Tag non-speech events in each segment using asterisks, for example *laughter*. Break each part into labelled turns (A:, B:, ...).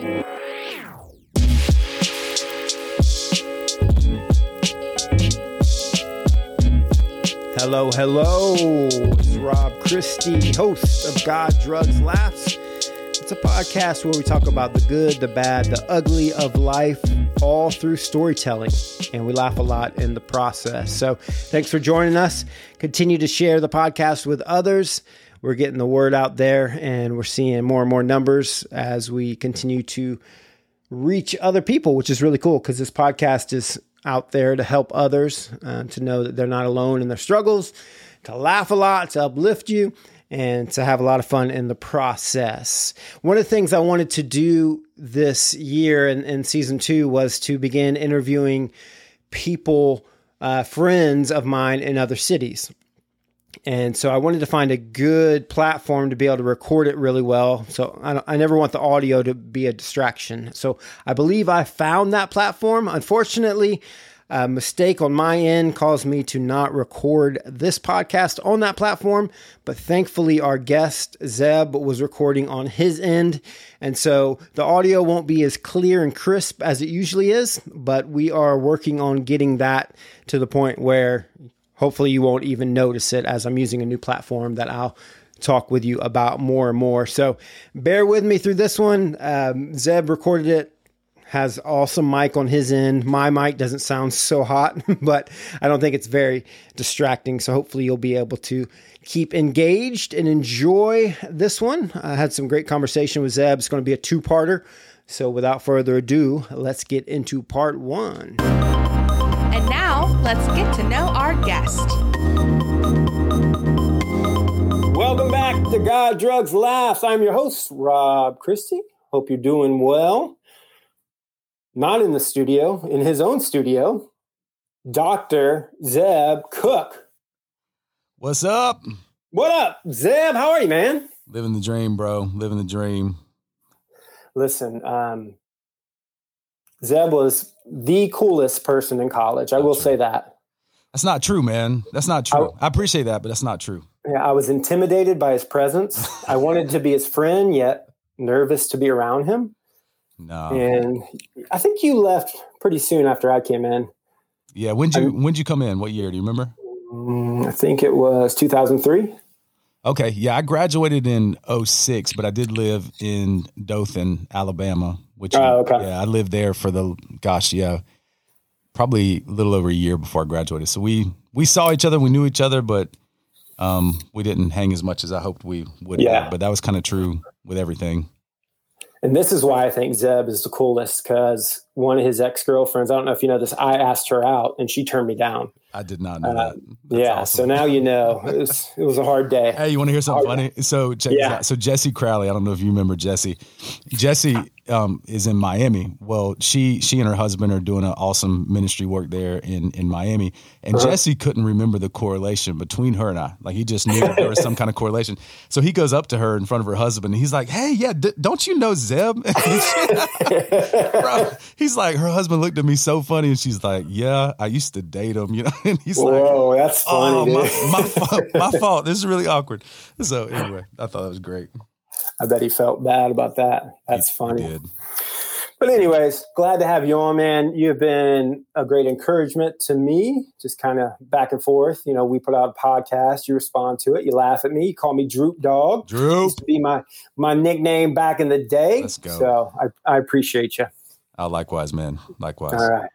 A: Hello, hello. It's Rob Christie, host of God, Drugs, Laughs. It's a podcast where we talk about the good, the bad, the ugly of life, all through storytelling. And we laugh a lot in the process. So thanks for joining us. Continue to share the podcast with others. We're getting the word out there and we're seeing more and more numbers as we continue to reach other people, which is really cool because this podcast is out there to help others, uh, to know that they're not alone in their struggles, to laugh a lot, to uplift you, and to have a lot of fun in the process. One of the things I wanted to do this year in, in season two was to begin interviewing people, uh, friends of mine in other cities. And so I wanted to find a good platform to be able to record it really well. So I, I, never want the audio to be a distraction. So I believe I found that platform. Unfortunately, a mistake on my end caused me to not record this podcast on that platform. But thankfully, our guest, Zeb, was recording on his end. And so the audio won't be as clear and crisp as it usually is. But we are working on getting that to the point where hopefully you won't even notice it as I'm using a new platform that I'll talk with you about more and more. So bear with me through this one. Um, Zeb recorded it, has awesome mic on his end. My mic doesn't sound so hot, *laughs* but I don't think it's very distracting. So hopefully you'll be able to keep engaged and enjoy this one. I had some great conversation with Zeb. It's going to be a two parter. So without further ado, let's get into part one.
B: And now, let's get to know our guest.
A: Welcome back to God, Drugs, Laughs. I'm your host, Rob Christie. Hope you're doing well. Not in the studio, in his own studio, Dr. Zeb Cook.
C: What's up?
A: What up, Zeb? How are you, man?
C: Living the dream, bro. Living the dream.
A: Listen, um, Zeb was the coolest person in college. I will say that.
C: That's not true, man. That's not true. I, I, appreciate that, but that's not true.
A: Yeah, I was intimidated by his presence. I *laughs* wanted to be his friend, yet nervous to be around him.
C: No.
A: And I think you left pretty soon after I came in.
C: Yeah. When'd you when'd you come in? What year? Do you remember?
A: Mm, I think it was 2003.
C: Okay. Yeah, I graduated in 06, but I did live in Dothan, Alabama, which
A: oh, okay.
C: yeah, I lived there for the gosh, yeah, probably a little over a year before I graduated. So we we saw each other, we knew each other, but um, we didn't hang as much as I hoped we would.
A: Yeah.
C: Have, but that was kind of true with everything.
A: And this is why I think Zeb is the coolest because one of his ex girlfriends, I don't know if you know this, I asked her out and she turned me down.
C: I did not know
A: uh,
C: that.
A: That's yeah, awesome. so now you know it was, it was a hard day.
C: Hey, you want to hear something hard funny? Day. So, yeah. so Jesse Crowley, I don't know if you remember Jesse. Jesse um, is in Miami. Well, she she and her husband are doing an awesome ministry work there in in Miami, and uh-huh. Jesse couldn't remember the correlation between her and I. Like he just knew there was some kind of correlation. So he goes up to her in front of her husband, and he's like, "Hey, yeah, d- don't you know Zeb?" *laughs* Bro, he's like, her husband looked at me so funny, and she's like, "Yeah, I used to date him," *laughs* you know. And he's
A: Whoa,
C: like,
A: "Oh, that's funny."
C: Oh, my, my, *laughs* fault, my fault. This is really awkward. So anyway, I thought that was great.
A: I bet he felt bad about that. That's
C: he,
A: funny.
C: He
A: but anyways, glad to have you on, man. You've been a great encouragement to me, just kind of back and forth. You know, we put out a podcast, you respond to it, you laugh at me, you call me Droop Dog.
C: Droop
A: used to be my my nickname back in the day.
C: Let's go.
A: So I, I appreciate you.
C: Oh, likewise, man. Likewise.
A: All right.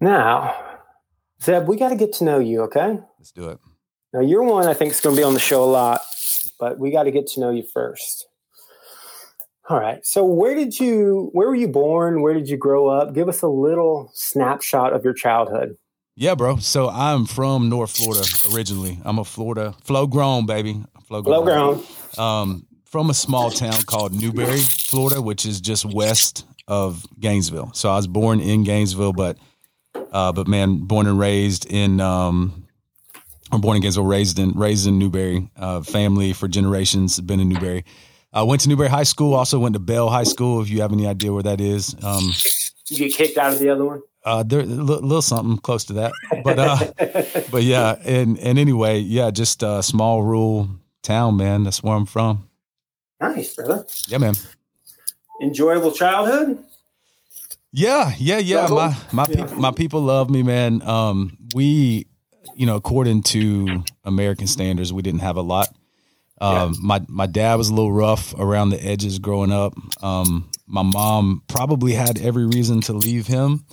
A: Now, Zeb, we got to get to know you, okay?
C: Let's do it.
A: Now, you're one I think is going to be on the show a lot, but we got to get to know you first. All right. So where did you where were you born? Where did you grow up? Give us a little snapshot of your childhood.
C: Yeah, bro. So I'm from North Florida originally. I'm a Florida flow grown baby.
A: Flow grown. Flow
C: grown. Um, from a small town called Newberry, Florida, which is just west of Gainesville. So I was born in Gainesville, but uh, but man, born and raised in um, I'm born in Gainesville, raised in raised in Newberry. Uh, family for generations been in Newberry. I uh, went to Newberry High School. Also went to Bell High School. If you have any idea where that is, um,
A: you get kicked out of the other one.
C: Uh, there a little, little something close to that, but uh, *laughs* but yeah, and and anyway, yeah, just a small rural town, man. That's where I'm from.
A: Nice, brother.
C: Yeah, man.
D: enjoyable childhood?
C: Yeah, yeah, yeah. My my yeah. people my people love me, man. Um, we, you know, according to American standards, we didn't have a lot. Um, my my dad was a little rough around the edges growing up. Um, my mom probably had every reason to leave him,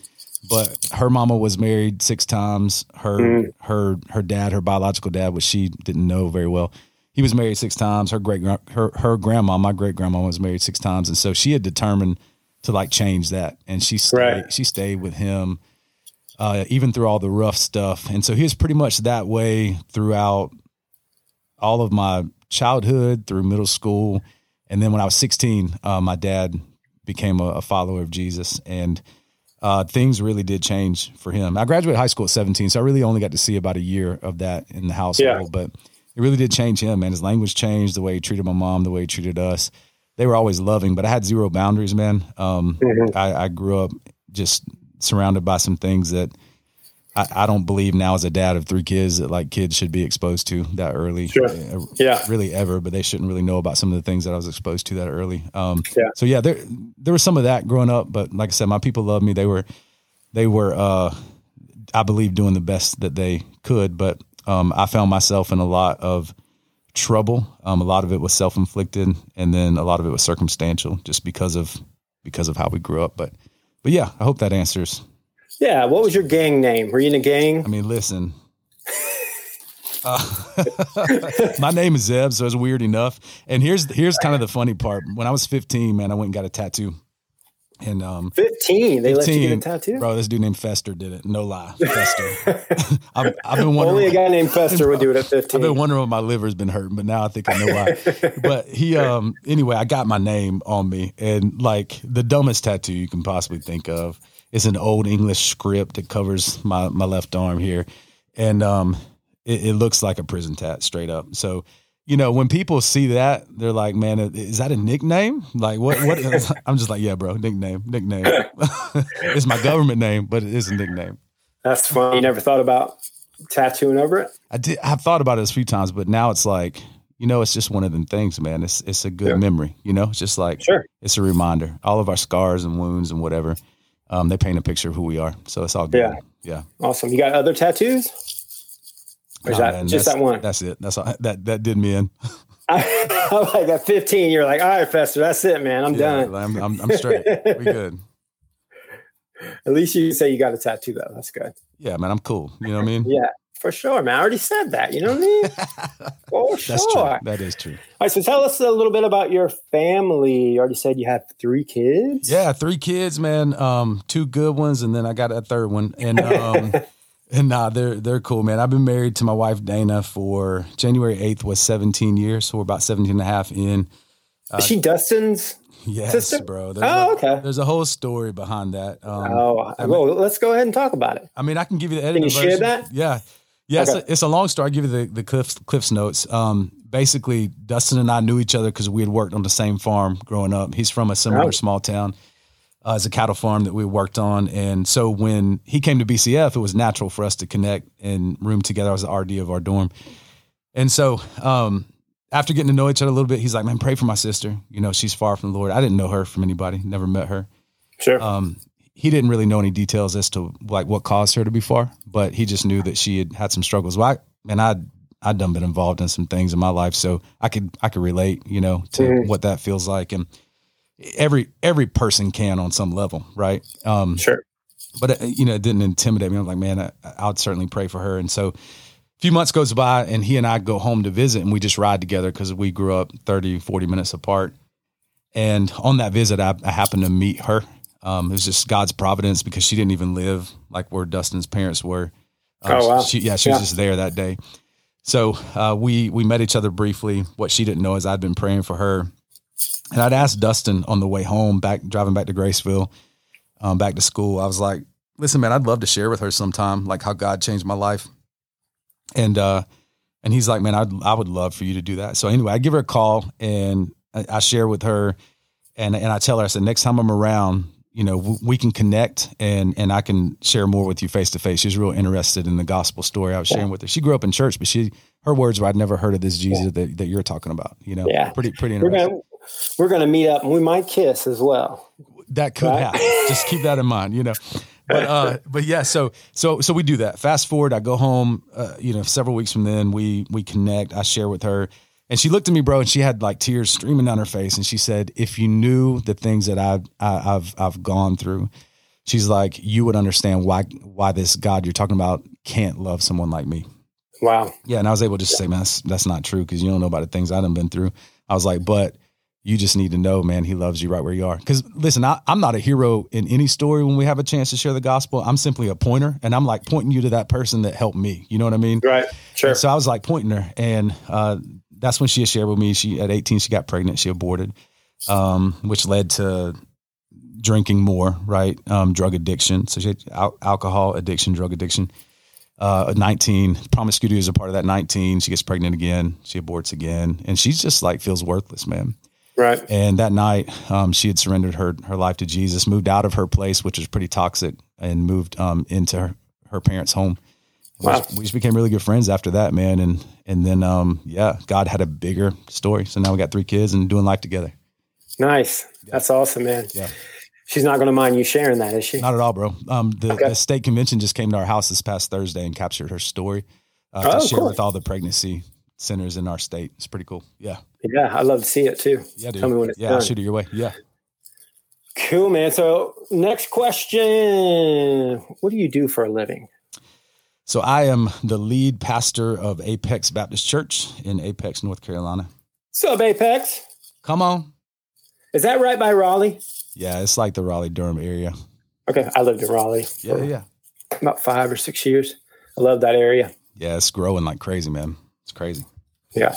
C: but her mama was married six times. Her mm. her her dad, her biological dad, which she didn't know very well, he was married six times. Her great her her grandma, my great grandma, was married six times, and so she had determined to like change that, and she stayed, right. she stayed with him. Uh, even through all the rough stuff. And so he was pretty much that way throughout all of my childhood through middle school. And then when I was 16, uh, my dad became a, a, follower of Jesus. And uh, things really did change for him. I graduated high school at 17, so I really only got to see about a year of that in the household. Yeah. But it really did change him, man. His language changed, the way he treated my mom, the way he treated us. They were always loving, but I had zero boundaries, man. Um, mm-hmm. I, I grew up just surrounded by some things that – I, I, don't believe now as a dad of three kids that like kids should be exposed to that early.
D: Sure. Yeah.
C: Really ever, but they shouldn't really know about some of the things that I was exposed to that early. Um, yeah. So yeah, there there was some of that growing up, but like I said, my people loved me. They were they were uh, I believe doing the best that they could, but um, I found myself in a lot of trouble. Um, a lot of it was self inflicted, and then a lot of it was circumstantial, just because of because of how we grew up. But but yeah, I hope that answers
D: yeah. What was your gang name? Were you in a gang?
C: I mean, listen. *laughs* Uh, *laughs* my name is Zeb, so it's weird enough. And here's here's kind of the funny part. When I was 15, man, I went and got a tattoo. And um,
D: 15, they 15, let you get a tattoo,
C: bro. This dude named Fester did it. No lie, *laughs* Fester. *laughs* I've, I've, been
D: wondering. Only a guy named Fester would do it at 15. *laughs*
C: I've been wondering if my liver's been hurting, but now I think I know why. but he, um, anyway, I got my name on me, and like the dumbest tattoo you can possibly think of it's an old English script that covers my my left arm here, and um, it, it looks like a prison tat straight up. So you know, when people see that, they're like, "Man, is that a nickname? Like, what? What?" *laughs* I'm just like, "Yeah, bro, nickname, nickname. *laughs* it's my government name, but it is a nickname."
D: That's funny. You never thought about tattooing over it?
C: I did. I've thought about it a few times, but now it's like, you know, it's just one of them things, man. It's it's a good memory. You know, it's just like,
D: sure,
C: it's a reminder. All of our scars and wounds and whatever um, they paint a picture of who we are. So it's all good.
D: Yeah.
C: Yeah.
D: Awesome. You got other tattoos? Or is that man, just that one?
C: That's it. That's all, that that did me in. *laughs*
D: I, like at 15, you're like, all right, Fester, that's it, man. I'm yeah, done.
C: I'm, I'm, I'm straight. we *laughs* good.
D: At least you say you got a tattoo though. That's good.
C: Yeah, man. I'm cool. You know what I mean?
D: Yeah. For sure, man. I already said that. You know what I mean? *laughs* For sure.
C: That's true. That is true. All
D: right. So tell us a little bit about your family. You already said you have three kids.
C: Yeah, three kids, man. Um, two good ones, and then I got a third one. And um, and nah, they're they're cool, man. I've been married to my wife Dana for January eighth was 17 years, so we're about 17 and a half in.
D: Uh, is she Dustin's?
C: Yes,
D: sister?
C: bro.
D: There's oh,
C: a,
D: okay.
C: There's a whole story behind that.
D: Um, oh, well, let's go ahead and talk about it.
C: I mean, I can give you the edited
D: Can you
C: version.
D: share that?
C: Yeah. Yeah, okay. it's, a, it's, a, long story. I'll give you the, the Cliffs, Cliffs notes. Um, basically, Dustin and I knew each other because we had worked on the same farm growing up. He's from a similar oh. small town uh, as a cattle farm that we worked on. And so when he came to BCF, it was natural for us to connect and room together. I was the RD of our dorm. And so um, after getting to know each other a little bit, he's like, man, pray for my sister. You know, she's far from the Lord. I didn't know her from anybody, never met her.
D: Sure.
C: Um, he didn't really know any details as to like what caused her to be far, but he just knew that she had had some struggles. Well, I, and I, I'd done been involved in some things in my life, so I could I could relate, you know, to mm-hmm. what that feels like, and every every person can on some level, right?
D: Um, sure.
C: But uh, you know, it didn't intimidate me. I'm like, man, I, I would certainly pray for her, and so. A few months goes by and he and I go home to visit and we just ride together because we grew up 30, 40 minutes apart. And on that visit, I, I happened to meet her um, it was just God's providence because she didn't even live like where Dustin's parents were.
D: Um, oh wow!
C: She, yeah, she was just there that day. So uh, we we met each other briefly. What she didn't know is I'd been praying for her, and I'd asked Dustin on the way home, back driving back to Graceville, um, back to school. I was like, "Listen, man, I'd love to share with her sometime, like how God changed my life." And uh, and he's like, "Man, I'd I would love for you to do that." So anyway, I give her a call and I, I share with her, and and I tell her, I said, "Next time I'm around, you know we can connect and and I can share more with you face to face. She's real interested in the gospel story I was sharing with her. She grew up in church, but she her words were I'd never heard of this Jesus that, that you're talking about. You know,
D: yeah,
C: pretty pretty interesting.
D: We're
A: going to meet up and we might kiss as well.
C: That could right? happen. Just keep that in mind, you know. But uh, *laughs* but yeah, so so so we do that. Fast forward, I go home. Uh, you know, several weeks from then, we we connect. I share with her, and she looked at me, bro, and she had like tears streaming down her face, and she said, "If you knew the things that I've I, have i I've gone through." She's like, you would understand why why this God you're talking about can't love someone like me.
A: Wow.
C: Yeah, and I was able to just say, man, that's, that's not true because you don't know about the things I've been through. I was like, but you just need to know, man, he loves you right where you are. Because listen, I, am not a hero in any story when we have a chance to share the gospel. I'm simply a pointer, and I'm like pointing you to that person that helped me. You know what I mean?
A: Right. Sure.
C: And so I was like pointing her, and uh, that's when she shared with me. She at 18, she got pregnant. She aborted, um, which led to drinking more, right? Um, drug addiction. So she had al- alcohol addiction, drug addiction. Uh, 19, promiscuity is a part of that. 19, she gets pregnant again. She aborts again. And she's just like feels worthless, man.
A: Right.
C: And that night, um, she had surrendered her, her life to Jesus, moved out of her place, which was pretty toxic, and moved um, into her, her parents' home. Wow. We, just, became really good friends after that, man. And and then, um, yeah, God had a bigger story. So now we got three kids and doing life together.
A: Nice. That's awesome, man.
C: Yeah.
A: She's not going to mind you sharing that, is she?
C: Not at all, bro. Um, the, okay. the, state convention just came to our house this past Thursday and captured her story uh, oh, to share cool. with all the pregnancy centers in our state. It's pretty cool. Yeah.
A: Yeah, I'd love to see it too.
C: Yeah, dude. Tell me when it's yeah, done. I'll shoot it your way. Yeah.
A: Cool, man. So, next question What do you do for a living?
C: So, I am the lead pastor of Apex Baptist Church in Apex, North Carolina.
A: Sub Apex.
C: Come on.
A: Is that right by Raleigh?
C: Yeah, it's like the Raleigh Durham area.
A: Okay, I lived in Raleigh.
C: Yeah, yeah.
A: About five or six years. I love that area.
C: Yeah, it's growing like crazy, man. Crazy.
A: Yeah,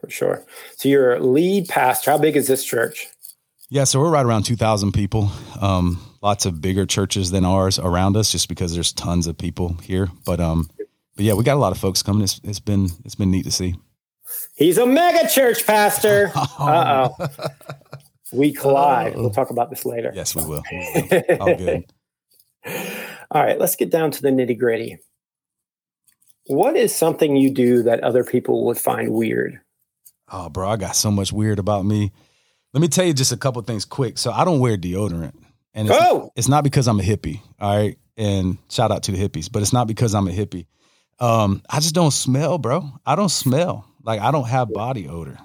A: for sure. So you're lead pastor. How big is this church?
C: Yeah, so we're right around two thousand people. Um, lots of bigger churches than ours around us, just because there's tons of people here. But um, but yeah, we got a lot of folks coming. It's, it's been it's been neat to see.
A: He's a mega church pastor. Uh *laughs* oh. We collide. we'll talk about this later.
C: Yes, we will. All good. *laughs*
A: All right, let's get down to the nitty gritty. What is something you do that other people would find weird?
C: Oh, bro, I got so much weird about me. Let me tell you just a couple things quick. So I don't wear deodorant. And it's, oh! it's not because I'm a hippie. All right. And shout out to the hippies, but it's not because I'm a hippie. Um, I just don't smell, bro. I don't smell. Like I don't have body odor.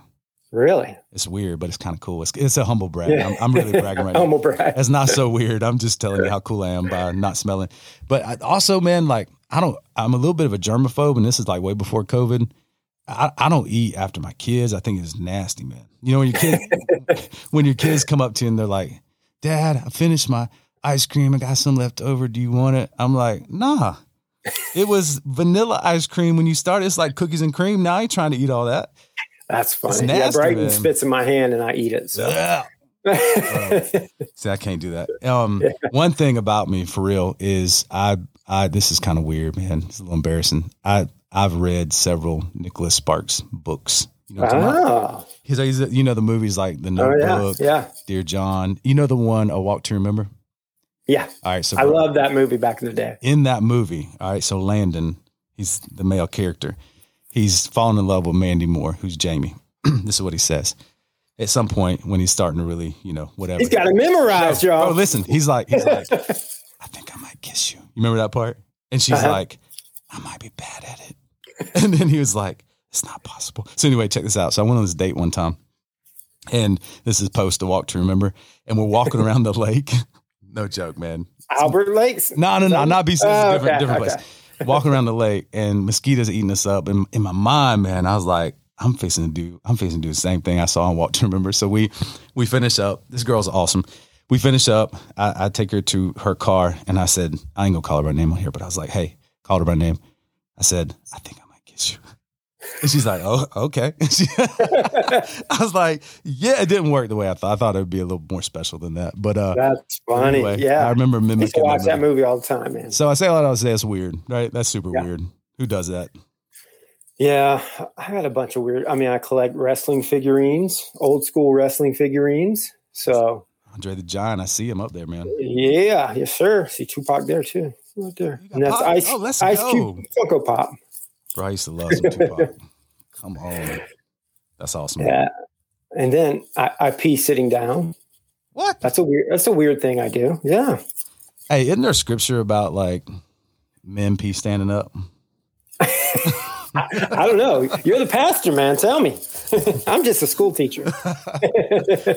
A: Really?
C: It's weird, but it's kind of cool. It's, it's a humble brag. Yeah. I'm, I'm, really *laughs* bragging right
A: humble
C: now.
A: brag.
C: It's not so weird. I'm just telling you how cool I am by not smelling. But I, also, man, like I don't. I'm a little bit of a germaphobe, and this is like way before COVID. I, I don't eat after my kids. I think it's nasty, man. You know when your kids *laughs* when your kids come up to you and they're like, "Dad, I finished my ice cream. I got some left over. Do you want it?" I'm like, "Nah." It was vanilla ice cream when you started. It's like cookies and cream. Now I ain't trying to eat all that.
A: That's funny. Nasty, yeah, Brighton man. spits in my hand and I eat it. So. Yeah. *laughs*
C: See, I can't do that. Um, yeah. one thing about me for real is I, I, this is kind of weird, man. It's a little embarrassing. I, I've read several Nicholas Sparks books.
A: You know, ah.
C: he's, he's, you know, the movies like The Notebook,
A: oh, yeah. yeah.
C: Dear John. You know the one, A Walk to Remember?
A: Yeah.
C: All right. So
A: I love that movie back in the day.
C: In that movie, all right. So Landon, he's the male character he's fallen in love with Mandy Moore, who's Jamie. *clears throat* this is what he says. At some point when he's starting to really, you know, whatever.
A: He's got to memorize, y'all.
C: Oh, listen, he's like, he's like, *laughs* I think I might kiss you. You remember that part? And she's uh-huh. like, I might be bad at it. *laughs* And then he was like, it's not possible. So anyway, check this out. So I went on this date one time, and this is post a walk to remember, and we're walking around the lake. *laughs* no joke, man.
A: Albert Lakes?
C: No, no, no, not BC. Oh, different, okay, different okay. place walking around the lake and mosquitoes eating us up. And in my mind, man, I was like, I'm facing to do, I'm facing to do the same thing I saw on Walk to *laughs* Remember. So we, we finish up. This girl's awesome. We finish up. I, I take her to her car and I said, I ain't gonna call her by name on here, but I was like, hey, called her by name. I said, I think I might kiss you. And she's like, "Oh, okay." *laughs* I was like, "Yeah, it didn't work the way I thought. I thought it would be a little more special than that." But uh,
A: that's funny. Anyway, yeah,
C: I remember mimicking.
A: I watch that movie. that movie all the time, man.
C: So I say a lot. I say that's weird, right? That's super yeah. weird. Who does that?
A: Yeah, I got a bunch of weird. I mean, I collect wrestling figurines, old school wrestling figurines. So
C: Andre the Giant, I see him up there, man.
A: Yeah, yes, sir. See Tupac there too, right there. And that's Ice, oh, Ice go. Cube Funko Pop.
C: Bro, I used to love some Tupac. Come on. That's awesome.
A: Yeah. and then I, I pee sitting down.
C: What?
A: That's a weird. That's a weird thing I do. Yeah.
C: Hey, isn't there scripture about like men pee standing up? *laughs*
A: I, I don't know. You're the pastor, man. Tell me. *laughs* I'm just a school teacher. *laughs*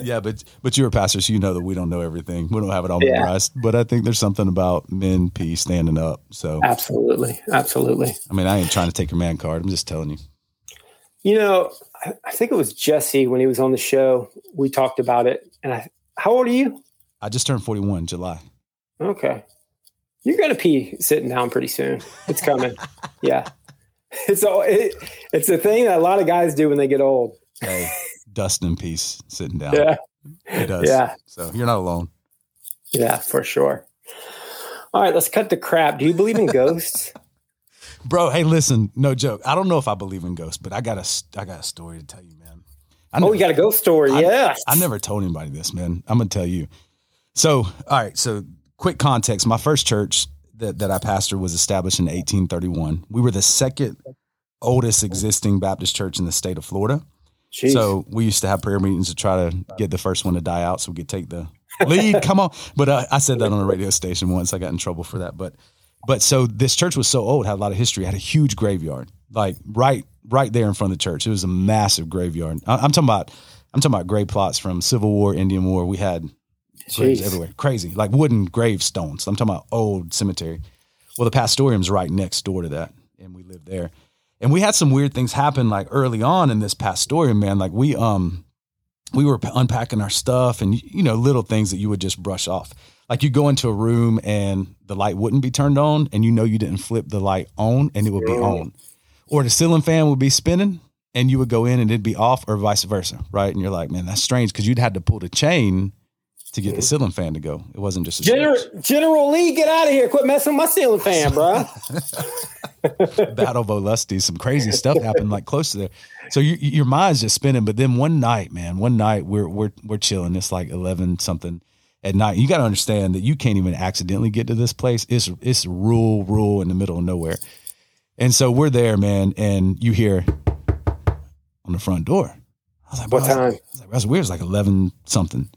C: yeah, but but you're a pastor, so you know that we don't know everything. We don't have it all
A: Yeah.
C: memorized. But I think there's something about men pee standing up. So
A: Absolutely. Absolutely.
C: I mean, I ain't trying to take your man card. I'm just telling you.
A: You know, I, I think it was Jesse when he was on the show. We talked about it. And I, how old are you?
C: I just turned 41 July.
A: Okay. You're to pee sitting down pretty soon. It's coming. *laughs* yeah. *laughs* It's all, it, it's a thing that a lot of guys do when they get old.
C: Hey, dust in pees, sitting down.
A: Yeah.
C: He does.
A: Yeah.
C: So you're not alone.
A: Yeah, for sure. All right, let's cut the crap. Do you believe in *laughs* ghosts?
C: Bro, hey, listen, no joke. I don't know if I believe in ghosts, but I got a, I got a story to tell you, man. I
A: oh, you got a ghost story.
C: I-
A: yes.
C: I never told anybody this, man. I'm gonna tell you. So, all right. So, quick context. My first church that that I pastored was established in 1831. We were the second oldest existing Baptist church in the state of Florida.
A: Jeez.
C: So we used to have prayer meetings to try to get the first one to die out, so we could take the lead. *laughs* Come on, but uh, I said that on a radio station once. I got in trouble for that. But but so this church was so old, had a lot of history, had a huge graveyard, like right right there in front of the church. It was a massive graveyard. I, I'm talking about I'm talking about grave plots from Civil War, Indian War. We had graves everywhere, crazy, like wooden gravestones. I'm talking about old cemetery. Well, the pastorium's right next door to that, and we lived there. And we had some weird things happen like early on in this pastorium, man. Like we um we were unpacking our stuff and you know little things that you would just brush off. Like you go into a room and the light wouldn't be turned on and you know you didn't flip the light on and it would be on. Or the ceiling fan would be spinning and you would go in and it'd be off or vice versa, right? And you're like, man, that's strange because you'd had to pull the chain to get the ceiling fan to go. It wasn't just a
A: General. General Lee, get out of here. Quit messing with my ceiling fan, bro. *laughs* *laughs*
C: Battle of Olustee, some crazy stuff happened like close to there. So you, your mind's just spinning. But then one night, man, one night we're we're we're chilling. It's like eleven something at night. You got to understand that you can't even accidentally get to this place. It's it's rural, rural in the middle of nowhere. And so we're there, man, and you hear on the front door. I was like,
A: What time?
C: I was like, that's weird. It's like eleven something.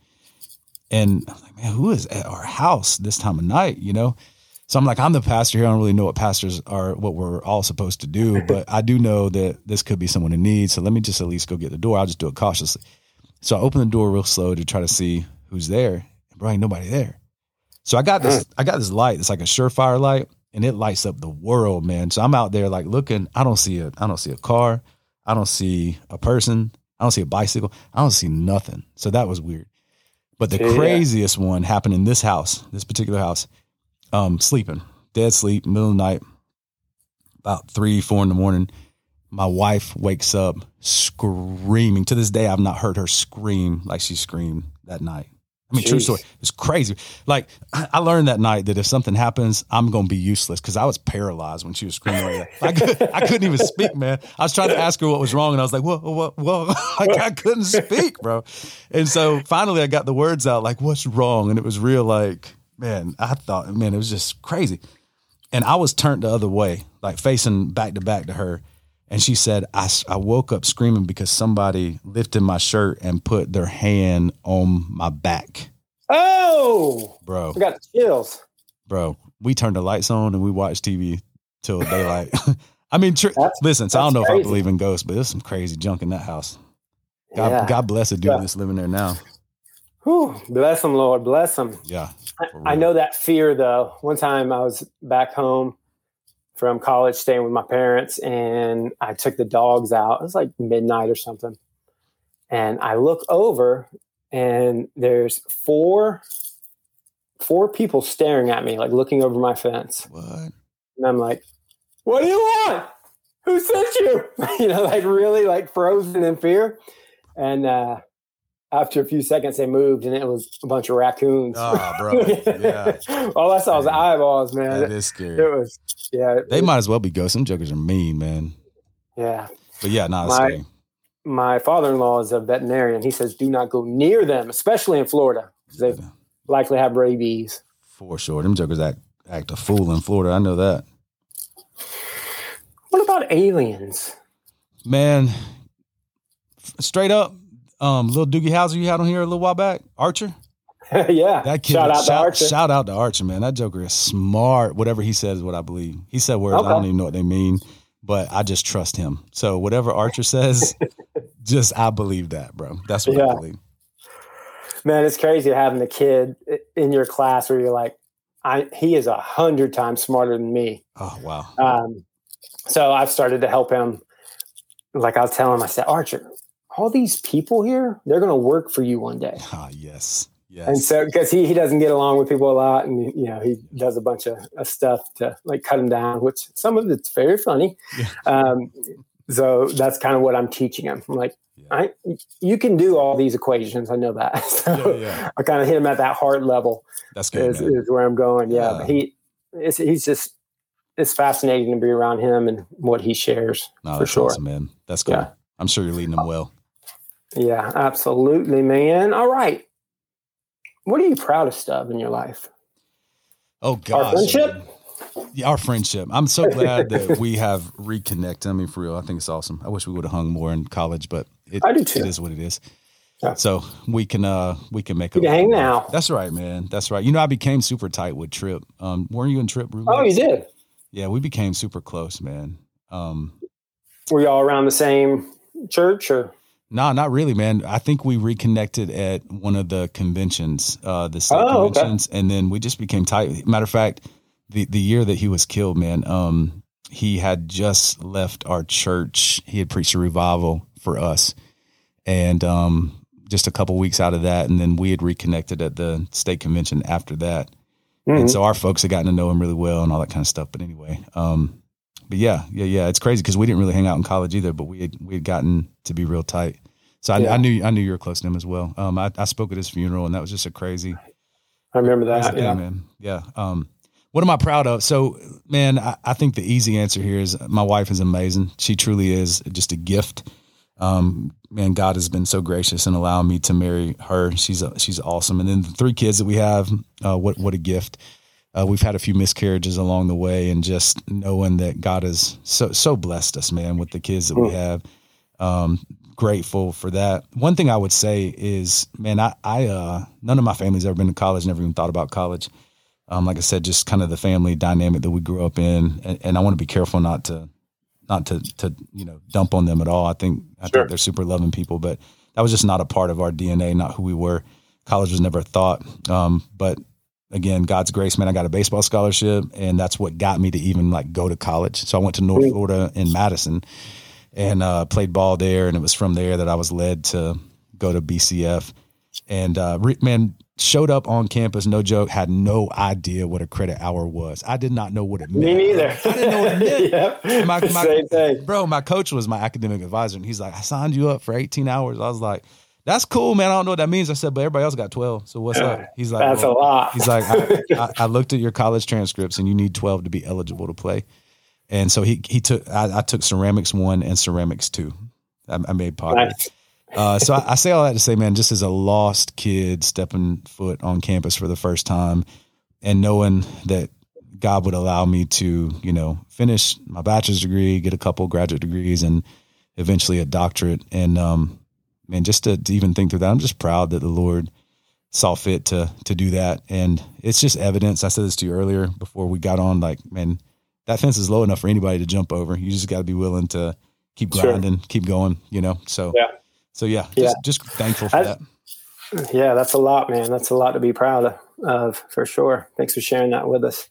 C: And I was like, man, who is at our house this time of night? You know? So I'm like, I'm the pastor here. I don't really know what pastors are, what we're all supposed to do, *laughs* but I do know that this could be someone in need. So let me just at least go get the door. I'll just do it cautiously. So I open the door real slow to try to see who's there. Bro, ain't nobody there. So I got this, mm. I got this light. It's like a surefire light, and it lights up the world, man. So I'm out there like looking. I don't see a, I don't see a car. I don't see a person. I don't see a bicycle. I don't see nothing. So that was weird. But the
A: Yeah.
C: craziest one happened in this house, this particular house. Um, sleeping, dead sleep, middle of the night, about three, four in the morning. My wife wakes up screaming. To this day, I've not heard her scream like she screamed that night. I mean, true story. It's crazy. Like I learned that night that if something happens, I'm gonna be useless because I was paralyzed when she was screaming like. I, could, I couldn't even speak, man. I was trying to ask her what was wrong, and I was like, "Whoa, whoa, whoa!" *laughs* like I couldn't speak, bro. And so finally, I got the words out, like, "What's wrong?" And it was real, like, man. I thought, man, it was just crazy. And I was turned the other way, like facing back to back to her. And she said, I, I woke up screaming because somebody lifted my shirt and put their hand on my back.
A: Oh,
C: Bro,
A: I got the chills.
C: bro, we turned the lights on and we watched TV till daylight. *laughs* I mean, tr- listen, so I don't know
A: that's
C: if I believe in ghosts, but there's some crazy junk in that house. God,
A: yeah.
C: God bless the dude
A: Yeah.
C: that's living there now.
A: Whew, bless him, Lord. Bless him.
C: Yeah.
A: I, I know that fear though. One time I was back home from college staying with my parents and I took the dogs out. It was like midnight or something. And I look over and there's four four people staring at me, like looking over my fence.
C: What?
A: And I'm like, what do you want? Who sent you? *laughs* you know, like really like frozen in fear. And uh after a few seconds they moved and it was a bunch of raccoons.
C: Ah, bro. Yeah. *laughs*
A: All I saw was eyeballs, man.
C: That
A: It,
C: is scary.
A: it was yeah.
C: They
A: it-
C: might as well be ghosts. Some jokers are mean, man.
A: yeah.
C: But yeah, nah, it's
A: My-
C: scary.
A: My father-in-law is a veterinarian. He says do not go near them, especially in Florida. They likely have rabies.
C: For sure. Them jokers act act a fool in Florida. I know that.
A: What about aliens?
C: Man, straight up, um, little Doogie Howser you had on here a little while back, Archer. *laughs*
A: yeah.
C: That kid,
A: shout out
C: shout,
A: to Archer.
C: shout out to Archer, man. That Joker is smart. Whatever he says is what I believe. He said words I don't even know what they mean, but I just trust him. So whatever Archer says, *laughs* just I believe that, bro. That's what I believe.
A: Man, it's crazy having a kid in your class where you're like, I he is a hundred times smarter than me.
C: Oh wow.
A: Um, so I've started to help him. Like I'll tell him, I said, Archer, all these people here, they're going to work for you one day.
C: Ah, yes. Yes.
A: And so, because he, he doesn't get along with people a lot, and you know he does a bunch of, of stuff to like cut him down, which some of it's very funny.
C: Yeah.
A: Um, so that's kind of what I'm teaching him. I'm like,
C: Yeah.
A: I, you can do all these equations. I know that. *laughs* So
C: Yeah.
A: I kind of hit him at that heart level
C: That's good,
A: is, is where I'm going. Yeah, he, it's, he's just, it's fascinating to be around him and what he shares
C: No,
A: for
C: that's
A: sure.
C: awesome, man. That's cool. I'm sure you're leading him well.
A: Yeah, absolutely, man. All right. What are you proudest of in your life?
C: Oh our
A: friendship?
C: Yeah, our friendship. I'm so glad that *laughs* we have reconnected. I mean, for real, I think it's awesome. I wish we would have hung more in college, but it,
A: I do too.
C: it is what it is.
A: Yeah.
C: So we can uh we can make
A: You can hang now.
C: That's right, man. That's right. You know, I became super tight with Trip. Um, weren't you in Trip?
A: Oh, you did.
C: Yeah, we became super close, man. Um,
A: Were y'all around the same church or?
C: No, not really, man. I think we reconnected at one of the conventions, uh, the state
A: Oh, okay.
C: conventions, and then we just became tight. Matter of fact, the the year that he was killed, man, um, he had just left our church. He had preached a revival for us, and um, just a couple weeks out of that, and then we had reconnected at the state convention after that.
A: Mhm.
C: And so our folks had gotten to know him really well and all that kind of stuff. But anyway, um, but yeah, yeah, yeah, it's crazy because we didn't really hang out in college either, but we had we had gotten to be real tight. So I,
A: Yeah.
C: I knew I knew you were close to him as well. Um, I, I spoke at his funeral, and that was just a crazy,
A: I remember that.
C: thing,
A: Yeah.
C: man. Yeah. Um, what am I proud of? So, man, I, I think the easy answer here is my wife is amazing. She truly is just a gift. Um, man, God has been so gracious in allowing me to marry her. She's a, she's awesome. And then the three kids that we have, uh, what what a gift. Uh, we've had a few miscarriages along the way, and just knowing that God has so so blessed us, man, with the kids that we have. Um, grateful for that. One thing I would say is, man, I, I uh, none of my family's ever been to college, never even thought about college. Um, like I said, just kind of the family dynamic that we grew up in, and, and I want to be careful not to, not to, to you know, dump on them at all. I think I
A: Sure.
C: think they're super loving people, but that was just not a part of our DNA, not who we were. College was never a thought. Um, but again, God's grace, man, I got a baseball scholarship, and that's what got me to even like go to college. So I went to North
A: Sweet.
C: Florida in Madison, and uh, played ball there, and it was from there that I was led to go to BCF, and uh, re- man showed up on campus, no joke, had no idea what a credit hour was. I did not know what it meant.
A: Me neither.
C: I didn't know what it meant. *laughs*
A: yep.
C: My- my-
A: Same thing.
C: Bro, my coach was my academic advisor, and he's like, I signed you up for 18 hours. I was like, that's cool, man. I don't know what that means. I said, but everybody else got 12. So what's up? *clears throat* He's like,
A: That's
C: well,
A: a lot.
C: He's like, I, *laughs* I, I looked at your college transcripts, and you need 12 to be eligible to play. And so he he took I, I took ceramics one and ceramics two. I, I made pottery.
A: Nice.
C: Uh, so I, I say all that to say, man, just as a lost kid stepping foot on campus for the first time, and knowing that God would allow me to, you know, finish my bachelor's degree, get a couple graduate degrees, and eventually a doctorate. And um, man, just to, to even think through that, I'm just proud that the Lord saw fit to to do that. And it's just evidence. I said this to you earlier before we got on. Like, man, that fence is low enough for anybody to jump over. You just got to be willing to keep
A: Sure.
C: grinding, keep going. You know. So
A: Yeah.
C: So yeah,
A: Yeah.
C: just just thankful for
A: I-
C: that.
A: Yeah, that's a lot, man. That's a lot to be proud of for sure. Thanks for sharing that with us.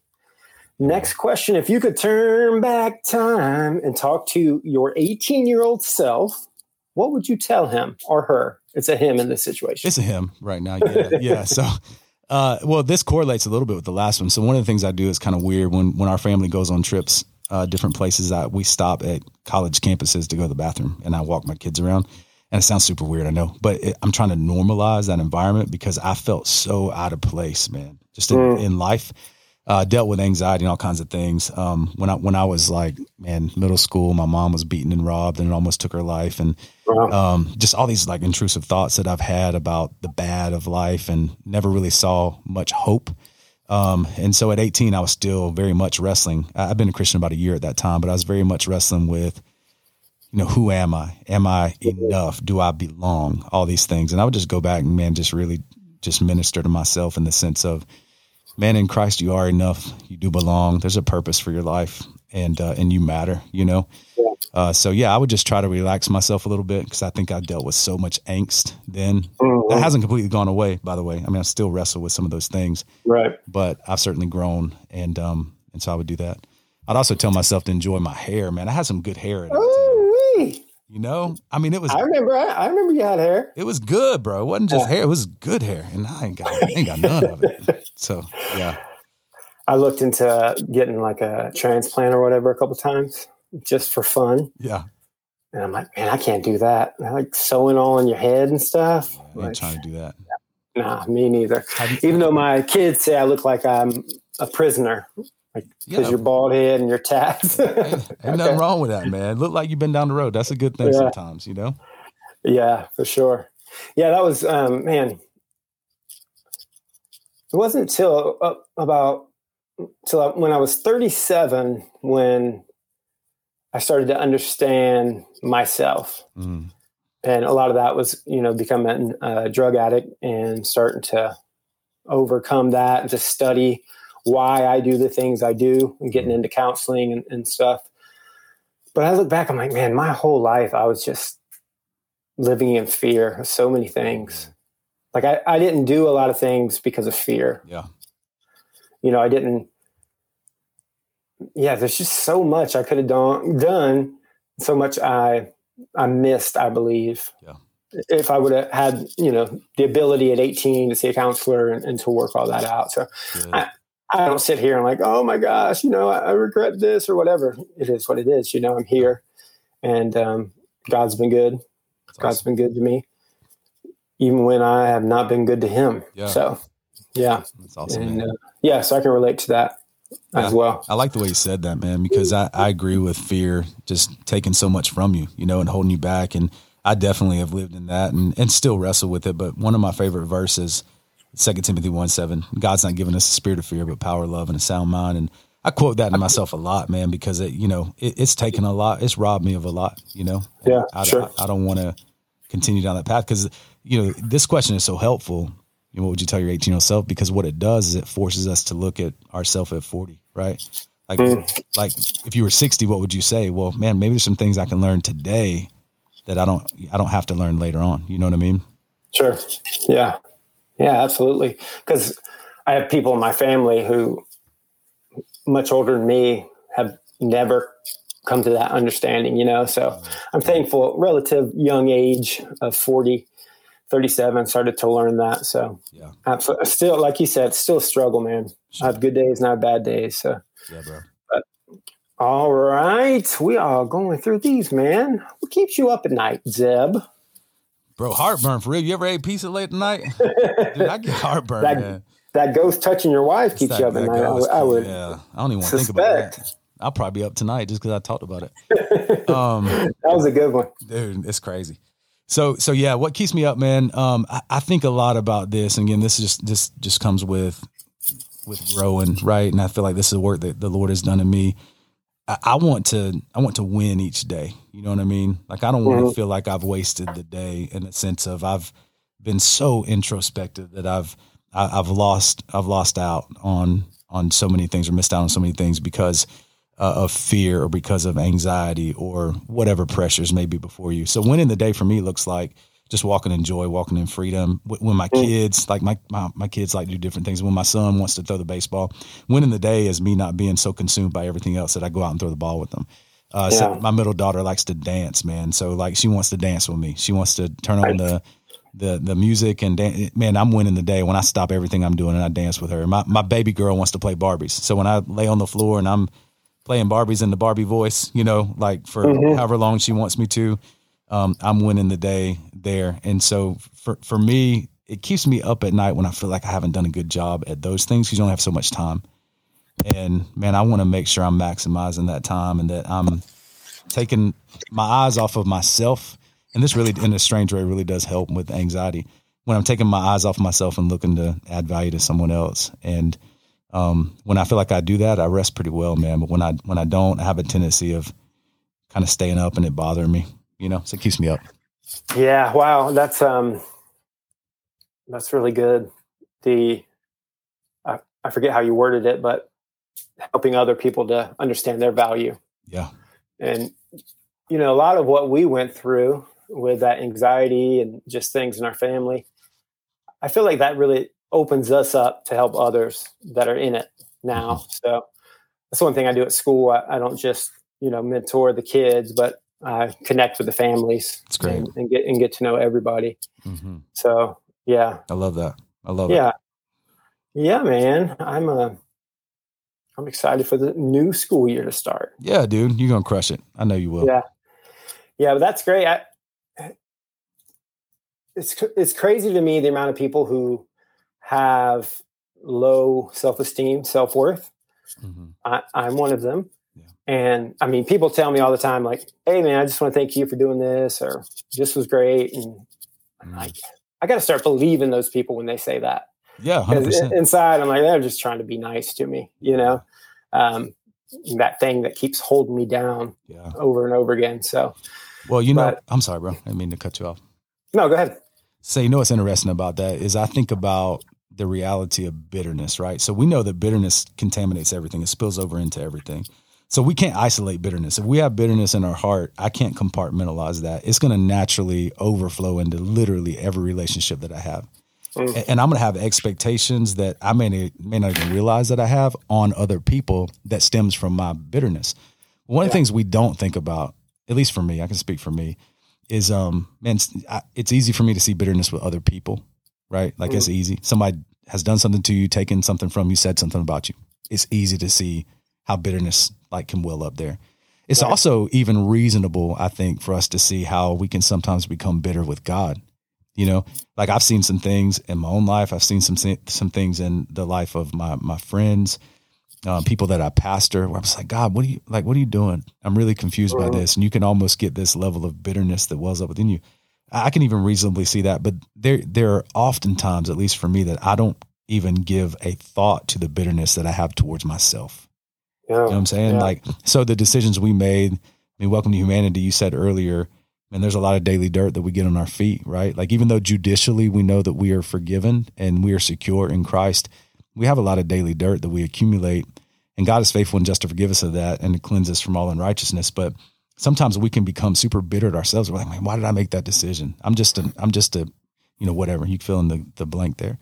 A: Next question If you could turn back time and talk to your 18 year old self, what would you tell him or her? It's a him in this situation.
C: It's a him right now. Yeah, yeah. So, uh, well, this correlates a little bit with the last one. So one of the things I do is kind of weird when when our family goes on trips, uh, different places. I, we stop at college campuses to go to the bathroom, and I walk my kids around. And it sounds super weird, I know, but it, I'm trying to normalize that environment because I felt so out of place, man. Just in,
A: Mm.
C: in life, uh, dealt with anxiety and all kinds of things. Um, when I when I was like, man, middle school, my mom was beaten and robbed, and it almost took her life. And um, just all these like intrusive thoughts that I've had about the bad of life and never really saw much hope. Um, and so at 18, I was still very much wrestling. I- I've been a Christian about a year at that time, but I was very much wrestling with you know, who am I? Am I enough? Do I belong? All these things. And I would just go back and man, just really just minister to myself in the sense of, man, in Christ, you are enough. You do belong. There's a purpose for your life and, uh, and you matter, you know? Uh, so yeah, I would just try to relax myself a little bit because I think I dealt with so much angst then.
A: Mhm.
C: That hasn't completely gone away, by the way. I mean, I still wrestle with some of those things,
A: Right.
C: but I've certainly grown, and um, and so I would do that. I'd also tell myself to enjoy my hair, man. I had some good hair at 18,
A: Ooh-wee.
C: you know. I mean, it was
A: I remember. I, I remember you had hair.
C: it was good, bro. It wasn't just
A: Yeah.
C: hair; it was good hair, and I ain't got I ain't got none of it. So yeah,
A: I looked into getting like a transplant or whatever a couple times just for fun,
C: yeah.
A: and I'm like, man, I can't do that. I like sewing all in your head and stuff.
C: I'm
A: Like,
C: trying to do that.
A: nah, me neither. Even though my kids say I look like I'm a prisoner because
C: yeah,
A: your bald head and your tats.
C: ain't, ain't
A: Okay.
C: nothing wrong with that, man. Look like you've been down the road. That's a good thing
A: Yeah.
C: sometimes, you know.
A: Yeah, for sure. Yeah, that was um, man. It wasn't until uh, about till when I was 37 when I started to understand myself,
C: Mm,
A: and a lot of that was you know becoming a drug addict and starting to overcome that and to study why I do the things I do and getting into counseling and, and stuff. But I look back, I'm like, man, my whole life I was just living in fear of so many things. Like I, I didn't do a lot of things because of fear.
C: yeah,
A: You know, I didn't. Yeah, there's just so much I could have done, done, so much I I missed. I believe.
C: Yeah.
A: If I would have had, you know, the ability at 18 to see a counselor and, and to work all that out. So
C: good.
A: I- I don't sit here and like, oh my gosh, you know, I, I regret this or whatever. It is what it is. You know, I'm here, and um, God's been good.
C: That's
A: God's
C: awesome.
A: been good to me, even when I have not been good to Him.
C: Yeah.
A: So, yeah,
C: That's awesome.
A: and uh, yeah, so I can relate to that as well.
C: I like the way you said that, man, because I, I agree with fear just taking so much from you, you know, and holding you back. And I definitely have lived in that and, and still wrestle with it. But one of my favorite verses, Second Timothy 1 7, God's not giving us a spirit of fear, but power, love, and a sound mind. And I quote that to myself a lot, man, because it, you know, it, it's taken a lot. It's robbed me of a lot, you know?
A: Yeah,
C: I,
A: sure.
C: I, I don't want to continue down that path because, you know, this question is so helpful. You know, what would you tell your 18 year old self? Because what it does is it forces us to look at ourselves at 40, right? Like,
A: Mm.
C: like if you were 60, what would you say? Well, man, maybe there's some things I can learn today that I don't, I don't have to learn later on. You know what I mean?
A: Sure. Yeah. Yeah, absolutely. Because I have people in my family who, much older than me, have never come to that understanding, you know? So I'm thankful, relative young age of 40, 37, started to learn that. So
C: Yeah.
A: absolutely. Still, like you said, still a struggle, man. I have good days and I have bad days. So,
C: Yeah, bro.
A: all right. We are going through these, man. What keeps you up at night, Zeb?
C: Bro, heartburn for real. You ever ate pizza late at night? *laughs* Dude, I get heartburn,
A: That
C: man.
A: That ghost touching your wife
C: It's
A: keeps
C: that-
A: you up at night. I
C: ghost
A: I would
C: yeah. I don't even want to think about that. I'll probably be up tonight just because I talked about it. *laughs* Um,
A: That was a good one.
C: dude, it's crazy. So, so yeah, what keeps me up, man? Um, I, I think a lot about this, and again, this is just this just comes with with growing, right? And I feel like this is the work that the Lord has done in me. I, I want to, I want to win each day. You know what I mean? Like, I don't want to
A: Mhm.
C: feel like I've wasted the day in the sense of I've been so introspective that I've I, I've lost I've lost out on on so many things or missed out on so many things because uh, of fear or because of anxiety or whatever pressures may be before you. So winning the day for me looks like just walking in joy, walking in freedom. When my
A: Mm.
C: kids, like my, my my kids, like to do different things. When my son wants to throw the baseball, winning the day is me not being so consumed by everything else that I go out and throw the ball with them. Uh, so my middle daughter likes to dance, man. So like she wants to dance with me. She wants to turn on the the the music and dan- man, I'm winning the day when I stop everything I'm doing and I dance with her. My my baby girl wants to play Barbies, so when I lay on the floor and I'm playing Barbies in the Barbie voice, you know, like for
A: Mhm.
C: however long she wants me to, um, I'm winning the day there. And so for for me, it keeps me up at night when I feel like I haven't done a good job at those things because you don't have so much time. And man, I want to make sure I'm maximizing that time and that I'm taking my eyes off of myself. And this really, in a strange way, really does help with anxiety when I'm taking my eyes off myself and looking to add value to someone else. And um, when I feel like I do that, I rest pretty well, man. But when I when I don't, I have a tendency of kind of staying up and it bothering me. You know, so it keeps me up.
A: Yeah, wow, that's um that's really good. The I, I forget how you worded it, but helping other people to understand their value.
C: Yeah.
A: And you know, a lot of what we went through with that anxiety and just things in our family, I feel like that really opens us up to help others that are in it now.
C: Mm-hmm.
A: So that's one thing I do at school. I, I, don't just, you know, mentor the kids, but I connect with the families.
C: It's great.
A: And, and get and get to know everybody.
C: Mm-hmm.
A: So yeah.
C: I love that. I love
A: yeah.
C: it.
A: Yeah, man. I'm uh I'm excited for the new school year to start.
C: Yeah, dude. You're gonna crush it. I know you will.
A: Yeah. Yeah, but that's great. I, it's it's crazy to me the amount of people who have low self-esteem, self-worth.
C: Mm-hmm.
A: I, I'm one of them.
C: Yeah.
A: And I mean, people tell me all the time, like, "Hey, man, I just want to thank you for doing this," or "This was great," and I'm
C: Mm.
A: like, I got to start believing those people when they say that.
C: Yeah, hundred
A: 'Cause
C: percent.
A: inside, I'm like, they're just trying to be nice to me, you know. Um, that thing that keeps holding me down
C: Yeah.
A: over and over again. So,
C: Well, you know,
A: But-
C: I'm sorry, bro. I didn't mean to cut you off.
A: no, go ahead.
C: So you know what's interesting about that is I think about the reality of bitterness, right? So we know that bitterness contaminates everything. It spills over into everything. So we can't isolate bitterness. If we have bitterness in our heart, I can't compartmentalize that. It's going to naturally overflow into literally every relationship that I have.
A: Mm.
C: And I'm going to have expectations that I may, may not even realize that I have on other people that stems from my bitterness. One of the things we don't think about, at least for me, I can speak for me, is um man, it's, I, it's easy for me to see bitterness with other people, right? Like it's easy. Somebody has done something to you, taken something from you, said something about you. It's easy to see how bitterness like can well up there. It's
A: Right.
C: also even reasonable, I think, for us to see how we can sometimes become bitter with God. You know, like I've seen some things in my own life. I've seen some some things in the life of my my friends, uh, people that I pastor. Where I'm just like, God, what are you like? What are you doing? I'm really confused by
A: Mhm.
C: this, and you can almost get this level of bitterness that wells up within you. I can even reasonably see that, but there there are oftentimes, at least for me, that I don't even give a thought to the bitterness that I have towards myself.
A: Yeah.
C: You know what I'm saying?
A: Yeah.
C: Like, so the decisions we made, I mean, welcome to humanity, you said earlier, and there's a lot of daily dirt that we get on our feet, right? Like, even though judicially we know that we are forgiven and we are secure in Christ, we have a lot of daily dirt that we accumulate. And God is faithful and just to forgive us of that and to cleanse us from all unrighteousness. But sometimes we can become super bitter at ourselves. We're like, man, why did I make that decision? I'm just a, I'm just a, you know, whatever. You fill in the, the blank there.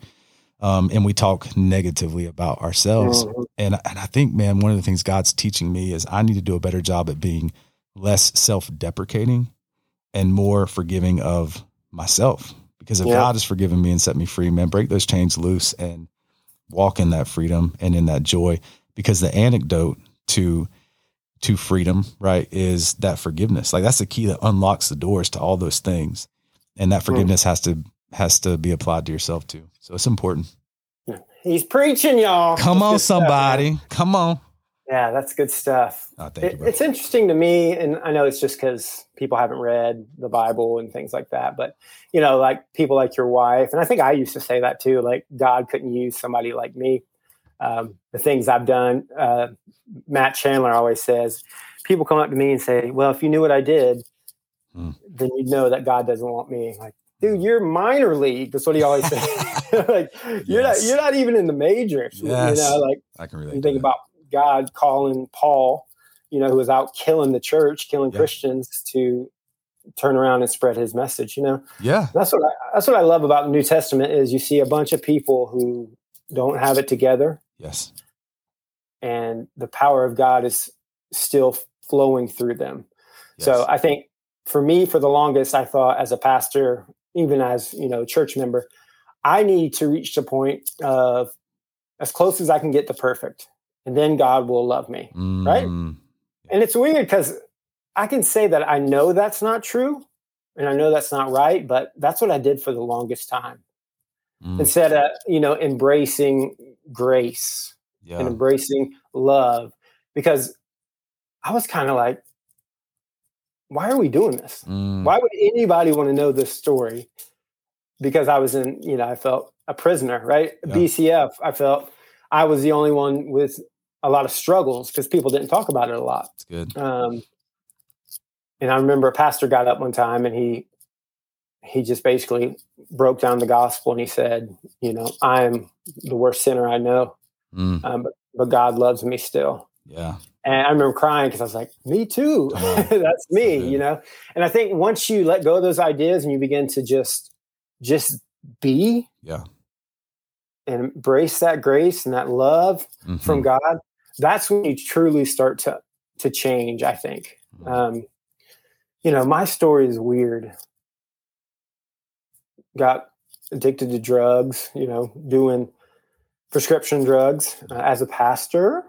C: Um, and we talk negatively about ourselves.
A: Mhm.
C: And and I think, man, one of the things God's teaching me is I need to do a better job at being less self-deprecating and more forgiving of myself. Because if
A: Yeah.
C: God has forgiven me and set me free, man, break those chains loose and walk in that freedom and in that joy. Because the anecdote to to freedom, right, is that forgiveness. Like that's the key that unlocks the doors to all those things. And that hmm. forgiveness has to has to be applied to yourself too. So it's important.
A: He's preaching, y'all.
C: Come
A: That's
C: on,
A: good stuff,
C: somebody. Come on.
A: yeah, that's good stuff.
C: Oh, thank you,
A: It, it's interesting to me, and I know it's just because people haven't read the Bible and things like that. But you know, like people like your wife, and I think I used to say that too. Like God couldn't use somebody like me. Um, the things I've done. Uh, Matt Chandler always says, people come up to me and say, "Well, if you knew what I did,
C: Hmm.
A: then you'd know that God doesn't want me." Like, dude, you're minor league. That's what he always says. *laughs* *laughs* like, you're not you're not even in the majors.
C: Yes.
A: You know, like
C: I can relate.
A: you think about God calling Paul, you know, who was out killing the church, killing
C: Yeah.
A: Christians, to turn around and spread his message. You know,
C: Yeah.
A: that's what I, that's what I love about the New Testament is you see a bunch of people who don't have it together,
C: Yes.
A: and the power of God is still flowing through them. So I think for me, for the longest, I thought as a pastor, even as you know, church member, I need to reach the point of as close as I can get to perfect, and then God will love me. right?
C: Mm,
A: And it's weird because I can say that I know that's not true, and I know that's not right, but that's what I did for the longest time.
C: Mm,
A: Instead of you know embracing grace and embracing love, because I was kind of like, why are we doing this?
C: Mm,
A: Why would anybody want to know this story? Because I was in, you know, I felt a prisoner, right?
C: Yeah.
A: BCF, I felt I was the only one with a lot of struggles because people didn't talk about it a lot.
C: It's good.
A: Um, and I remember a pastor got up one time and he he just basically broke down the gospel and he said, you know, I'm the worst sinner I know,
C: Mm,
A: um, but but God loves me still.
C: yeah.
A: And I remember crying because I was like, me too. *laughs* That's me, you know. And I think once you let go of those ideas and you begin to just just be
C: Yeah.
A: and embrace that grace and that love
C: Mhm.
A: from God, that's when you truly start to to change. I think.
C: Mhm.
A: Um, you know, my story is weird. Got addicted to drugs. You know, doing prescription drugs uh, as a pastor.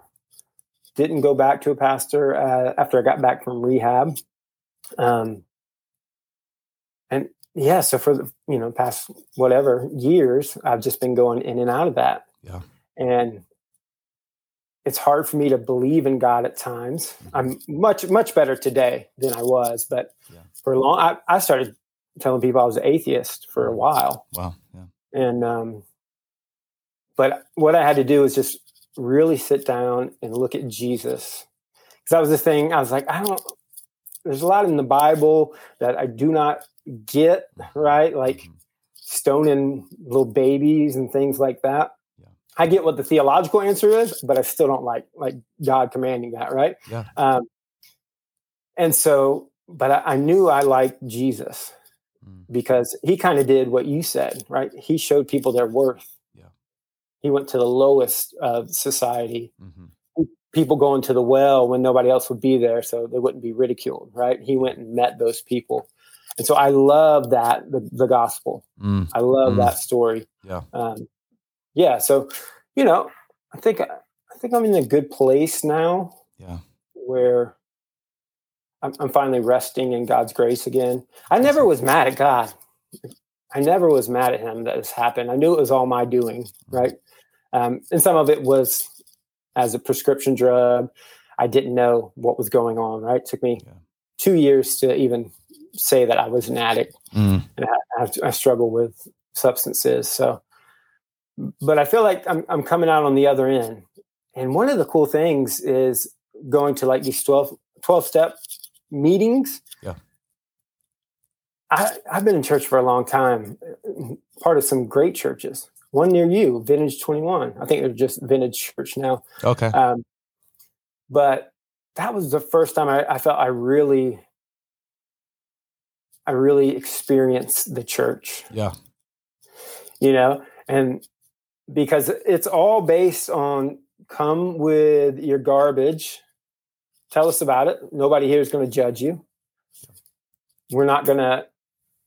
A: Didn't go back to a pastor uh, after I got back from rehab. Um, and yeah, so for the you know past whatever years, I've just been going in and out of that.
C: Yeah.
A: and it's hard for me to believe in God at times. I'm much much better today than I was, but
C: Yeah.
A: for a long, I, I started telling people I was an atheist for a while,
C: Wow. Yeah.
A: and um, but what I had to do is just really sit down and look at Jesus, because that was the thing. I was like, I don't. There's a lot in the Bible that I do not get right, like
C: Mhm.
A: stoning little babies and things like that.
C: Yeah.
A: I get what the theological answer is, but I still don't like like God commanding that, right?
C: Yeah.
A: Um, and so, but I, I knew I liked Jesus
C: Mm.
A: because he kind of did what you said, right? He showed people their worth.
C: Yeah.
A: He went to the lowest of society.
C: Mhm.
A: People going to the well when nobody else would be there, so they wouldn't be ridiculed, right? He went and met those people, and so I love that the, the gospel.
C: Mm.
A: I love
C: Mm.
A: that story.
C: Yeah.
A: Um, yeah. So, you know, I think I think I'm in a good place now
C: Yeah.
A: where I'm, I'm finally resting in God's grace again. I never was mad at God. I never was mad at Him that this happened. I knew it was all my doing, right? Um, and some of it was as a prescription drug. I didn't know what was going on, right? It took me
C: Yeah.
A: two years to even say that I was an addict
C: Mm.
A: and I, I, I struggle with substances. So, but I feel like I'm, I'm coming out on the other end. And one of the cool things is going to like these 12, 12 step meetings.
C: Yeah.
A: I, I've been in church for a long time, part of some great churches. One near you, Vintage 21. I think they're just Vintage Church now.
C: Okay.
A: Um, but that was the first time I, I felt I really, I really experienced the church,
C: Yeah.
A: you know, and because it's all based on come with your garbage, tell us about it. Nobody here is going to judge you. We're not going to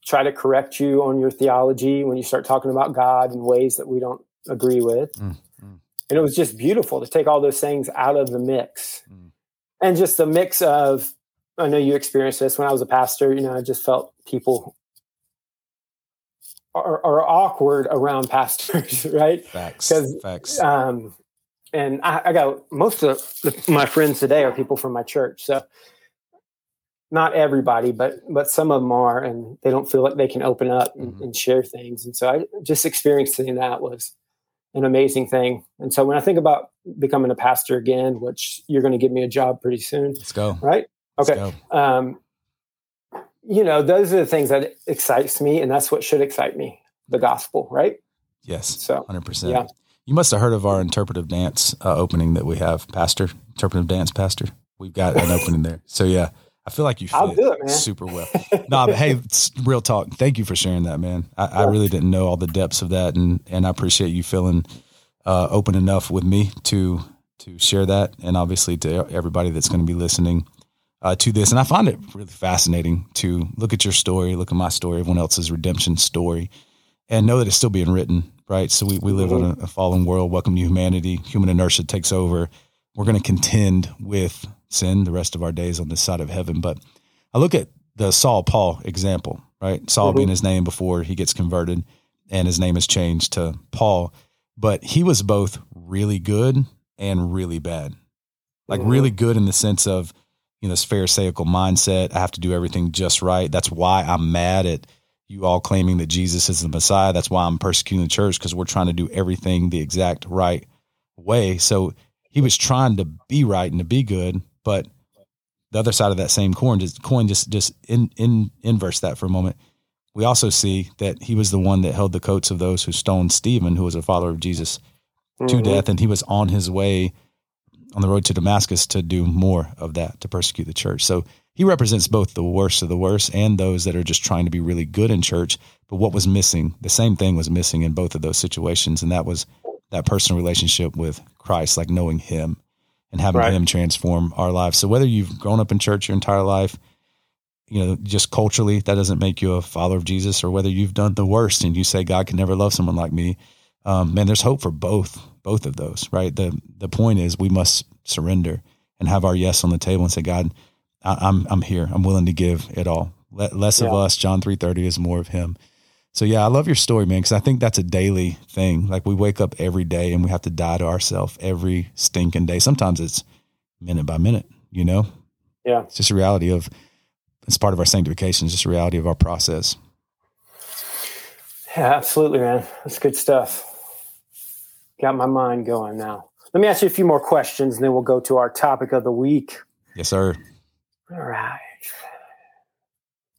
A: try to correct you on your theology when you start talking about God in ways that we don't agree with.
C: Mm, mm.
A: And it was just beautiful to take all those things out of the mix.
C: Mm.
A: And just the mix of, I know you experienced this when I was a pastor, you know, I just felt people are, are awkward around pastors, *laughs* right?
C: Facts. Facts.
A: Um, and I, I got most of the, my friends today are people from my church. So not everybody, but but some of them are, and they don't feel like they can open up and,
C: Mhm.
A: and share things. And so I just experiencing that was an amazing thing. And so when I think about becoming a pastor again, which you're going to give me a job pretty soon,
C: Let's go.
A: right? Okay. Um, you know, those are the things that excites me, and that's what should excite me, the gospel, right?
C: Yes.
A: So
C: Hundred percent.
A: yeah.
C: You must have heard of our interpretive dance uh, opening that we have, Pastor. Interpretive dance, Pastor. We've got an opening there. So yeah, I feel like you fit
A: it, man.
C: super well. no, but hey, it's real talk. Thank you for sharing that, man. I, I really didn't know all the depths of that, and and I appreciate you feeling uh, open enough with me to to share that, and obviously to everybody that's going to be listening uh, to this. And I find it really fascinating to look at your story, look at my story, everyone else's redemption story, and know that it's still being written. Right. So we, we live in a, a fallen world. Welcome to humanity. Human inertia takes over. We're going to contend with sin the rest of our days on this side of heaven. But I look at the Saul Paul example, right? Saul
A: Mhm.
C: being his name before he gets converted and his name is changed to Paul. But he was both really good and really bad. Like
A: Mhm.
C: really good in the sense of, you know, this Pharisaical mindset. I have to do everything just right. That's why I'm mad at you all claiming that Jesus is the Messiah. That's why I'm persecuting the church because we're trying to do everything the exact right way. So he was trying to be right and to be good, but the other side of that same coin, just coin, just just in in inverse that for a moment. We also see that he was the one that held the coats of those who stoned Stephen, who was a follower of Jesus, mm-hmm. to death, and he was on his way on the road to Damascus to do more of that to persecute the church. So he represents both the worst of the worst and those that are just trying to be really good in church. But what was missing, the same thing was missing in both of those situations, and that was that personal relationship with Christ, like knowing Him and having right. Him transform our lives. So whether you've grown up in church your entire life, you know, just culturally, that doesn't make you a follower of Jesus, or whether you've done the worst and you say God can never love someone like me, um, man, there's hope for both both of those, right? The the point is we must surrender and have our yes on the table and say, God, I, am I'm, I'm here. I'm willing to give it all. less yeah. of us. John three thirty is more of Him. So yeah, I love your story, man, because I think that's a daily thing. Like we wake up every day and we have to die to ourselves every stinking day. Sometimes it's minute by minute, you know?
A: Yeah.
C: It's just a reality of it's part of our sanctification, it's just a reality of our process.
A: Yeah, absolutely, man. That's good stuff. Got my mind going now. Let me ask you a few more questions and then we'll go to our topic of the week.
C: Yes, sir.
A: All right.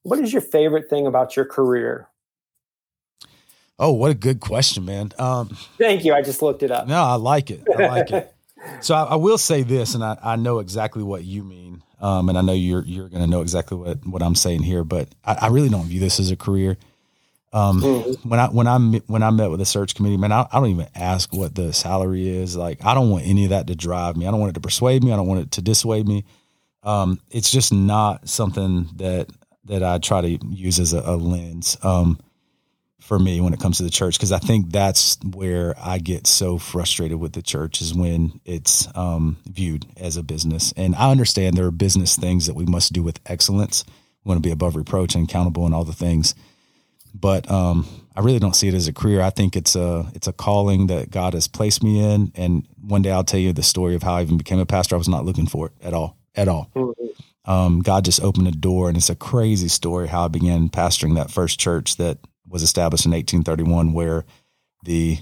A: What is your favorite thing about your career?
C: Oh, what a good question, man. Um,
A: Thank you. I just looked it up.
C: No, I like it. I like it. *laughs* So I, I, will say this, and I, I know exactly what you mean, um, and I know you're you're going to know exactly what what I'm saying here. But I, I, really don't view this as a career. Um, mm-hmm. When I when I when I met with the search committee, man, I, I, don't even ask what the salary is. Like, I don't want any of that to drive me. I don't want it to persuade me. I don't want it to dissuade me. Um, it's just not something that that I try to use as a, a lens. Um, for me when it comes to the church because I think that's where I get so frustrated with the church is when it's um, viewed as a business. And I understand there are business things that we must do with excellence. We want to be above reproach and accountable and all the things. But um, I really don't see it as a career. I think it's a it's a calling that God has placed me in. And one day I'll tell you the story of how I even became a pastor. I was not looking for it at all, at all. Um, God just opened a door, and it's a crazy story how I began pastoring that first church that was established in 1831, where the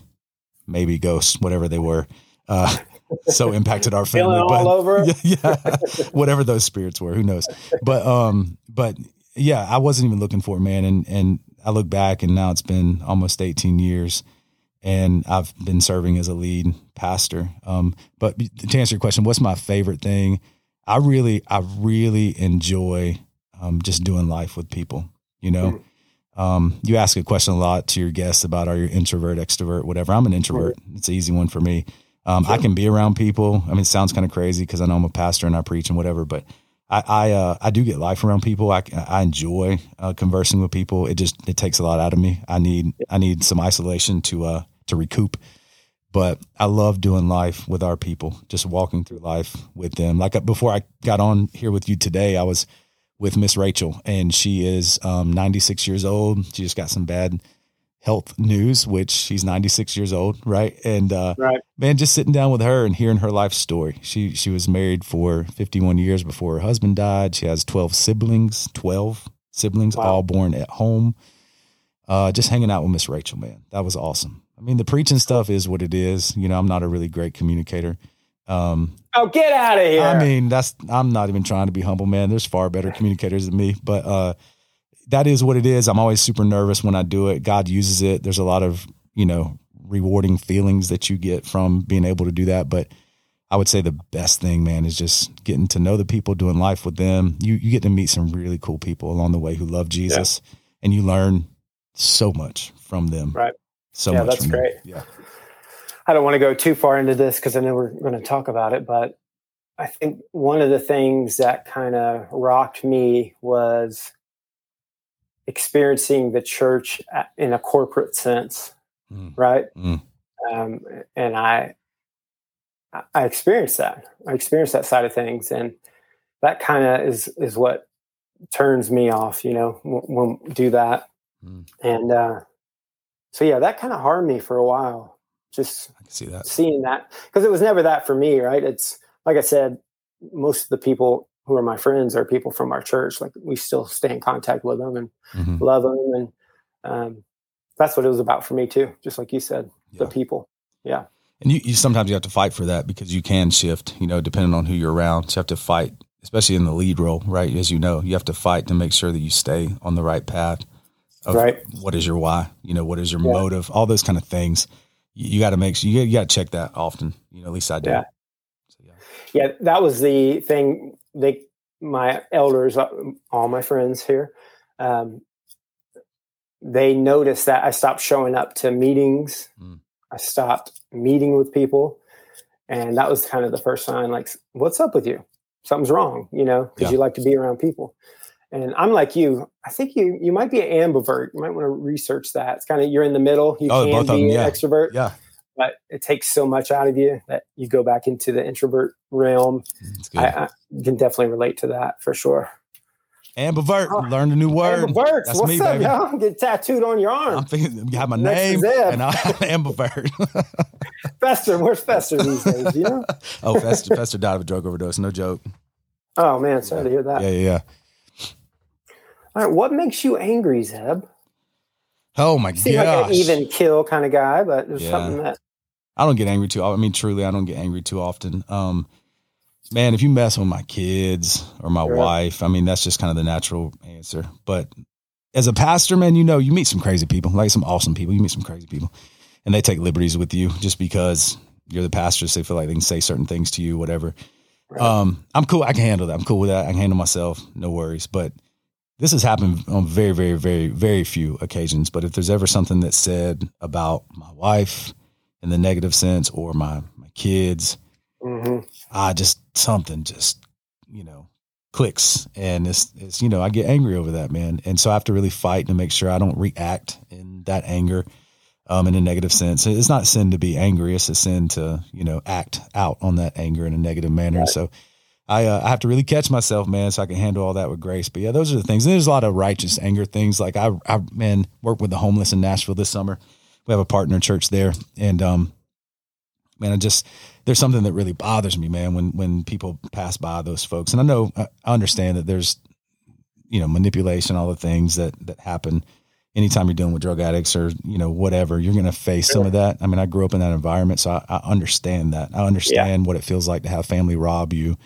C: maybe ghosts, whatever they were, uh, *laughs* so impacted our family.
A: but, all over. *laughs*
C: Yeah, yeah whatever those spirits were, who knows? But um, but yeah, I wasn't even looking for it, man. And and I look back, and now it's been almost 18 years, and I've been serving as a lead pastor. Um, but to answer your question, what's my favorite thing? I really, I really enjoy um, just doing life with people. You know, mm. Um, you ask a question a lot to your guests about are you introvert, extrovert, whatever. I'm an introvert. It's an easy one for me. Um, sure. I can be around people. I mean, it sounds kind of crazy because I know I'm a pastor and I preach and whatever, but I I, uh, I do get life around people. I, I enjoy uh, conversing with people. It just it takes a lot out of me. I need I need some isolation to uh to recoup. But I love doing life with our people, just walking through life with them. Like uh, before I got on here with you today, I was with Miss Rachel, and she is um, 96 years old. She just got some bad health news, which she's 96 years old, right? And uh, right. man, just sitting down with her and hearing her life story. She she was married for 51 years before her husband died. She has 12 siblings, 12 siblings, wow. all born at home. Uh, just hanging out with Miss Rachel, man, that was awesome. I mean, the preaching stuff is what it is. You know, I'm not a really great communicator. Um,
A: oh, get out of here!
C: I mean, that's I'm not even trying to be humble, man. There's far better communicators than me, but uh, that is what it is. I'm always super nervous when I do it. God uses it. There's a lot of you know rewarding feelings that you get from being able to do that, but I would say the best thing, man, is just getting to know the people, doing life with them. You you get to meet some really cool people along the way who love Jesus, yeah. and you learn so much from them.
A: Right.
C: So
A: yeah. That's great.
C: Yeah.
A: I don't want to go too far into this because I know we're going to talk about it, but I think one of the things that kind of rocked me was experiencing the church in a corporate sense, mm. right? Mm. Um, and I, I experienced that. I experienced that side of things, and that kind of is is what turns me off. You know, when, when do that, mm. and uh, so yeah, that kind of harmed me for a while just
C: I can see that
A: seeing that because it was never that for me, right? It's like I said, most of the people who are my friends are people from our church. Like we still stay in contact with them and mm-hmm. love them, and um, that's what it was about for me too. Just like you said, yeah. the people. Yeah.
C: And you, you sometimes you have to fight for that because you can shift, you know, depending on who you're around. So you have to fight especially in the lead role, right? As you know, you have to fight to make sure that you stay on the right path.
A: Right.
C: What is your why? You know, what is your
A: Yeah.
C: motive? All those kind of things. You, you got to make sure you, got to check that often. You know, at least I do.
A: Yeah.
C: So, yeah.
A: yeah that was the thing they my elders uh, all my friends here um, they noticed that i stopped showing up to meetings
C: Mm.
A: i stopped meeting with people and that was kind of the first sign like what's up with you something's wrong you know because
C: Yeah.
A: you like to be around people and i'm like you i think you you might be an ambivert you might want to research that it's kind of you're in the middle you
C: Oh,
A: can be
C: them,
A: an
C: yeah.
A: extrovert
C: Yeah.
A: but it takes so much out of you that you go back into the introvert realm. I, I can definitely relate to that for sure.
C: Ambivert.
A: Ah, oh,
C: Learned a new word.
A: Ambivert,
C: That's
A: what's
C: me,
A: up,
C: baby.
A: y'all? Get tattooed on your arm.
C: I'm thinking you have my
A: Next
C: name and I'm *laughs* ambivert. *laughs*
A: Fester, where's Fester these days? You know? *laughs*
C: oh, Fester, Fester died of a drug overdose. No joke.
A: Oh man, sorry to hear that.
C: Yeah, yeah, yeah.
A: All right, what makes you angry, Zeb?
C: Oh my god!
A: like an even kill kind of guy, but there's
C: Yeah.
A: something that
C: I don't get angry too. I mean, truly, I don't get angry too often. Um, man, if you mess with my kids or my
A: Sure.
C: wife, I mean, that's just kind of the natural answer. But as a pastor, man, you know, you meet some crazy people, like some awesome people. You meet some crazy people, and they take liberties with you just because you're the pastor. So they feel like they can say certain things to you, whatever.
A: Right.
C: Um, I'm cool. I can handle that. I'm cool with that. I can handle myself. No worries. But this has happened on very, very, very, very few occasions. But if there's ever something that's said about my wife in the negative sense or my my kids,
A: Mhm.
C: I just something just you know clicks and it's it's you know I get angry over that man and so I have to really fight to make sure I don't react in that anger um in a negative sense it's not sin to be angry it's a sin to you know act out on that anger in a negative manner so I uh, I have to really catch myself man so I can handle all that with grace but yeah those are the things and there's a lot of righteous anger things like I I man worked with the homeless in Nashville this summer we have a partner church there and um man, I just there's something that really bothers me, man, when when people pass by those folks. And I know I understand that there's you know manipulation, all the things that that happen anytime you're dealing with drug addicts or you know whatever. You're going to face some of that. I mean, I grew up in that environment, so I, I understand that. I understand what it feels like to have family rob you,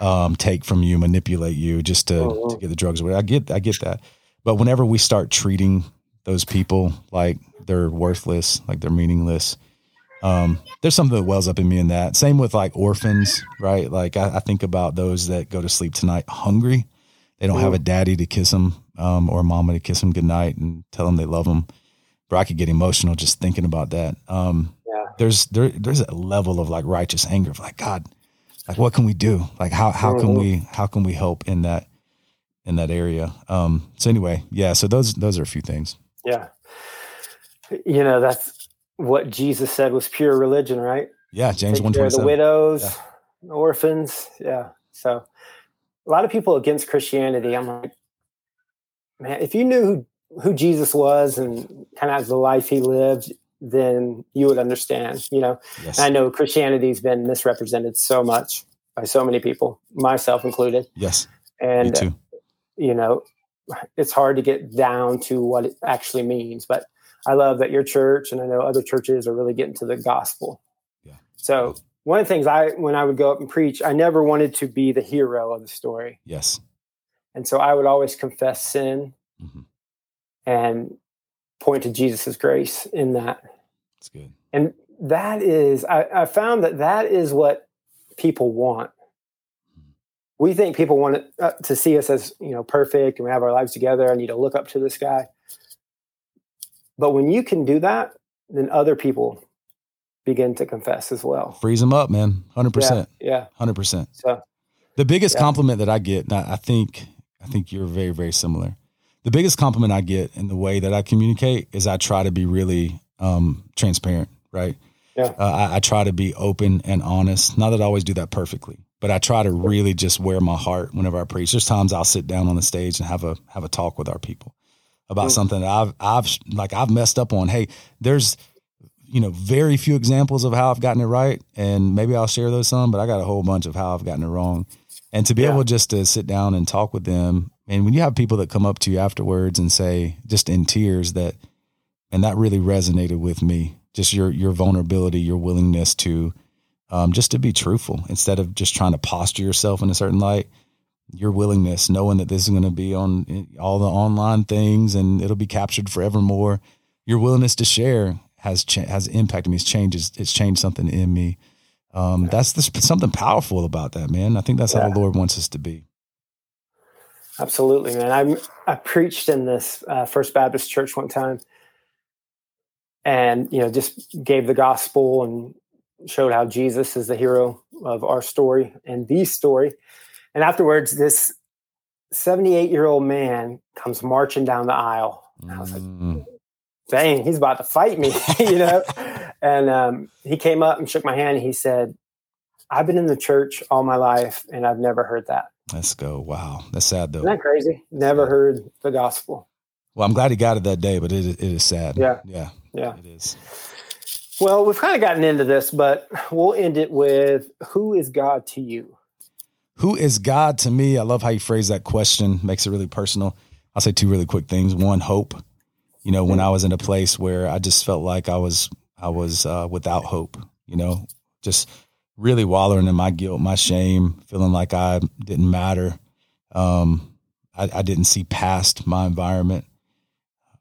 C: um, take from you, manipulate you, just to
A: Mhm.
C: to get the drugs away. I get I get that. But whenever we start treating those people like they're worthless, like they're meaningless, um, there's something that wells up in me in that. Same with like orphans, right? Like I, I think about those that go to sleep tonight hungry. They don't have a daddy to kiss them um, or a mama to kiss them goodnight and tell them they love them. Bro, I could get emotional just thinking about that. Um,
A: Yeah.
C: There's there there's a level of like righteous anger of like God, like what can we do? Like how how can we how can we help in that in that area? Um, so anyway, yeah. So those those are a few things.
A: Yeah. You know, that's what Jesus said was pure religion, right?
C: Yeah, James one twenty
A: of the
C: seven.
A: widows, orphans. Yeah. So a lot of people against Christianity, I'm like, man, if you knew who, who Jesus was and kind of the life he lived, then you would understand, you know.
C: Yes.
A: I know Christianity's been misrepresented so much by so many people, myself included.
C: Yes.
A: And you know, it's hard to get down to what it actually means. But I love that your church and I know other churches are really getting to the gospel.
C: Yeah.
A: So one of the things I, when I would go up and preach, I never wanted to be the hero of the story.
C: Yes.
A: And so I would always confess sin
C: Mhm.
A: and point to Jesus' grace in that.
C: It's good.
A: And that is, I, I found that that is what people want. We think people want it, uh, to see us as you know perfect and we have our lives together. I need to look up to this guy. But when you can do that, then other people begin to confess as well.
C: Freeze them up, man. Hundred percent.
A: yeah.
C: Hundred percent.
A: So
C: The biggest
A: Yeah.
C: compliment that I get, I think I think you're very, very similar. The biggest compliment I get in the way that I communicate is I try to be really um, transparent, right?
A: Yeah.
C: Uh, I, I try to be open and honest. Not that I always do that perfectly, but I try to really just wear my heart whenever I preach. There's times I'll sit down on the stage and have a have a talk with our people about
A: Mm.
C: something that I've I've like I've messed up on. Hey, there's you know very few examples of how I've gotten it right, and maybe I'll share those some, but I got a whole bunch of how I've gotten it wrong. And to be
A: Yeah.
C: able just to sit down and talk with them, and when you have people that come up to you afterwards and say, just in tears, that, and that really resonated with me, just your your vulnerability, your willingness to, um, just to be truthful instead of just trying to posture yourself in a certain light. your willingness, knowing that this is going to be on all the online things and it'll be captured forevermore. Your willingness to share has cha- has impacted me. It's changed. It's changed something in me. Um, that's something powerful about that, man. I think that's yeah. how the Lord wants us to be.
A: Absolutely, man. I I preached in this uh, First Baptist Church one time, and you know, just gave the gospel and showed how Jesus is the hero of our story and the story. And afterwards, this 78 year old man comes marching down the aisle. And I was like, mm. dang, he's about to fight me, *laughs* you know? and um, he came up and shook my hand. And he said, I've been in the church all my life and I've never heard that.
C: Let's go. Wow. That's sad though.
A: Isn't that crazy? Never heard the gospel.
C: Well, I'm glad he got it that day, but it, it is sad.
A: Yeah.
C: Yeah.
A: Yeah.
C: It is.
A: Well, we've kind of gotten into this, but we'll end it with who is God to you?
C: Who is God to me? I love how you phrase that question, makes it really personal. I'll say two really quick things. One, hope. You know, when I was in a place where I just felt like I was I was uh, without hope, you know, just really wallowing in my guilt, my shame, feeling like I didn't matter. Um, I, I didn't see past my environment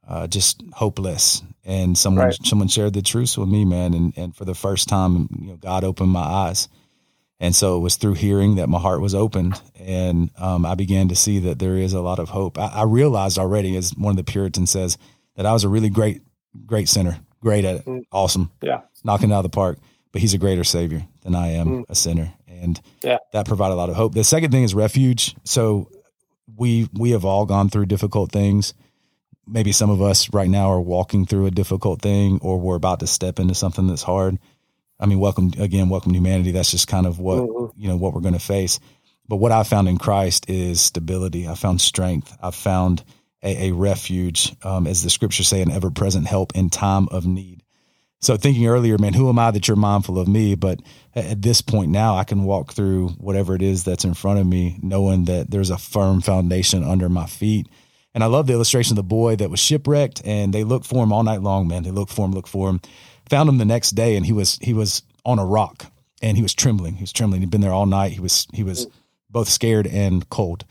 C: uh, just hopeless. And someone right. someone shared the truth with me, man. And and for the first time, you know, God opened my eyes. And so it was through hearing that my heart was opened, and um, I began to see that there is a lot of hope. I, I, realized already, as one of the Puritans says, that I was a really great, great sinner, great at it, mm. awesome,
A: yeah,
C: knocking it out of the park. But He's a greater Savior than I am, mm. a sinner, and
A: yeah.
C: that provided a lot of hope. The second thing is refuge. So we we have all gone through difficult things maybe some of us right now are walking through a difficult thing or we're about to step into something that's hard. I mean, welcome again, welcome to humanity. That's just kind of what, mm-hmm. you know, what we're going to face. But what I found in Christ is stability. I found strength. I found a, a refuge, um, as the scriptures say, an ever present help in time of need. So thinking earlier, man, who am I that you're mindful of me? But at this point now, I can walk through whatever it is that's in front of me, knowing that there's a firm foundation under my feet and I love the illustration of the boy that was shipwrecked and they looked for him all night long, man. They looked for him, looked for him. Found him the next day and he was he was on a rock and he was trembling. He was trembling. He'd been there all night. He was he was both scared and cold.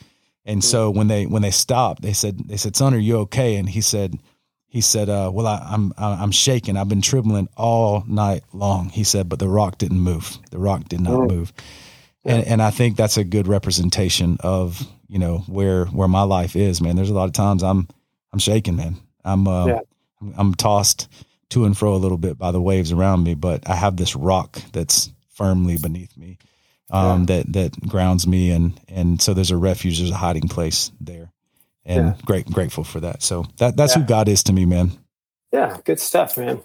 C: And so mm. when they when they stopped, they said they said, "Son, are you okay?" And he said he said, uh, "Well, I, I'm I'm shaking. I've been trembling all night long." He said, "But the rock didn't move. The rock did not move." And, and I think that's a good representation of you know where where my life is, man. There's a lot of times I'm I'm shaking, man. I'm uh, yeah. I'm, I'm tossed to and fro a little bit by the waves around me, but I have this rock that's firmly beneath me, um, yeah. that that grounds me, and and so there's a refuge, there's a hiding place there, and yeah. great grateful for that. So that that's who God is to me, man.
A: Yeah, good stuff, man.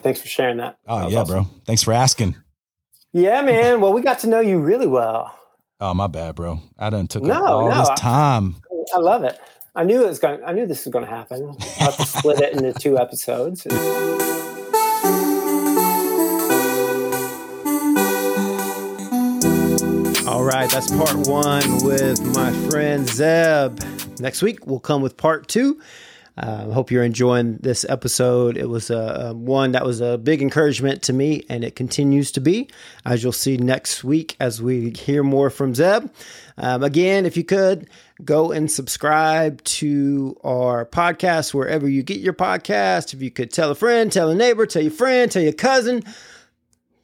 A: Thanks for sharing that.
C: Oh that yeah, awesome. bro. Thanks for asking.
A: Yeah, *laughs* man. Well, we got to know you really well.
C: Oh, my bad, bro. I done took no, all no, this time.
A: I, I, love it. I knew it was going. I knew this was going to happen. I'll have to split it into two episodes.
D: Right, that's part one with my friend Zeb. Next week we'll come with part two. I uh, hope you're enjoying this episode. It was a, a, one that was a big encouragement to me, and it continues to be, as you'll see next week as we hear more from Zeb. Um, again, if you could go and subscribe to our podcast wherever you get your podcast. If you could tell a friend, tell a neighbor, tell your friend, tell your cousin,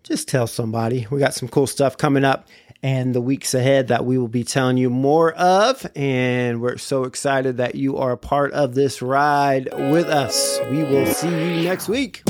D: just tell somebody. We got some cool stuff coming up and the weeks ahead that we will be telling you more of. And we're so excited that you are a part of this ride with us. We will see you next week.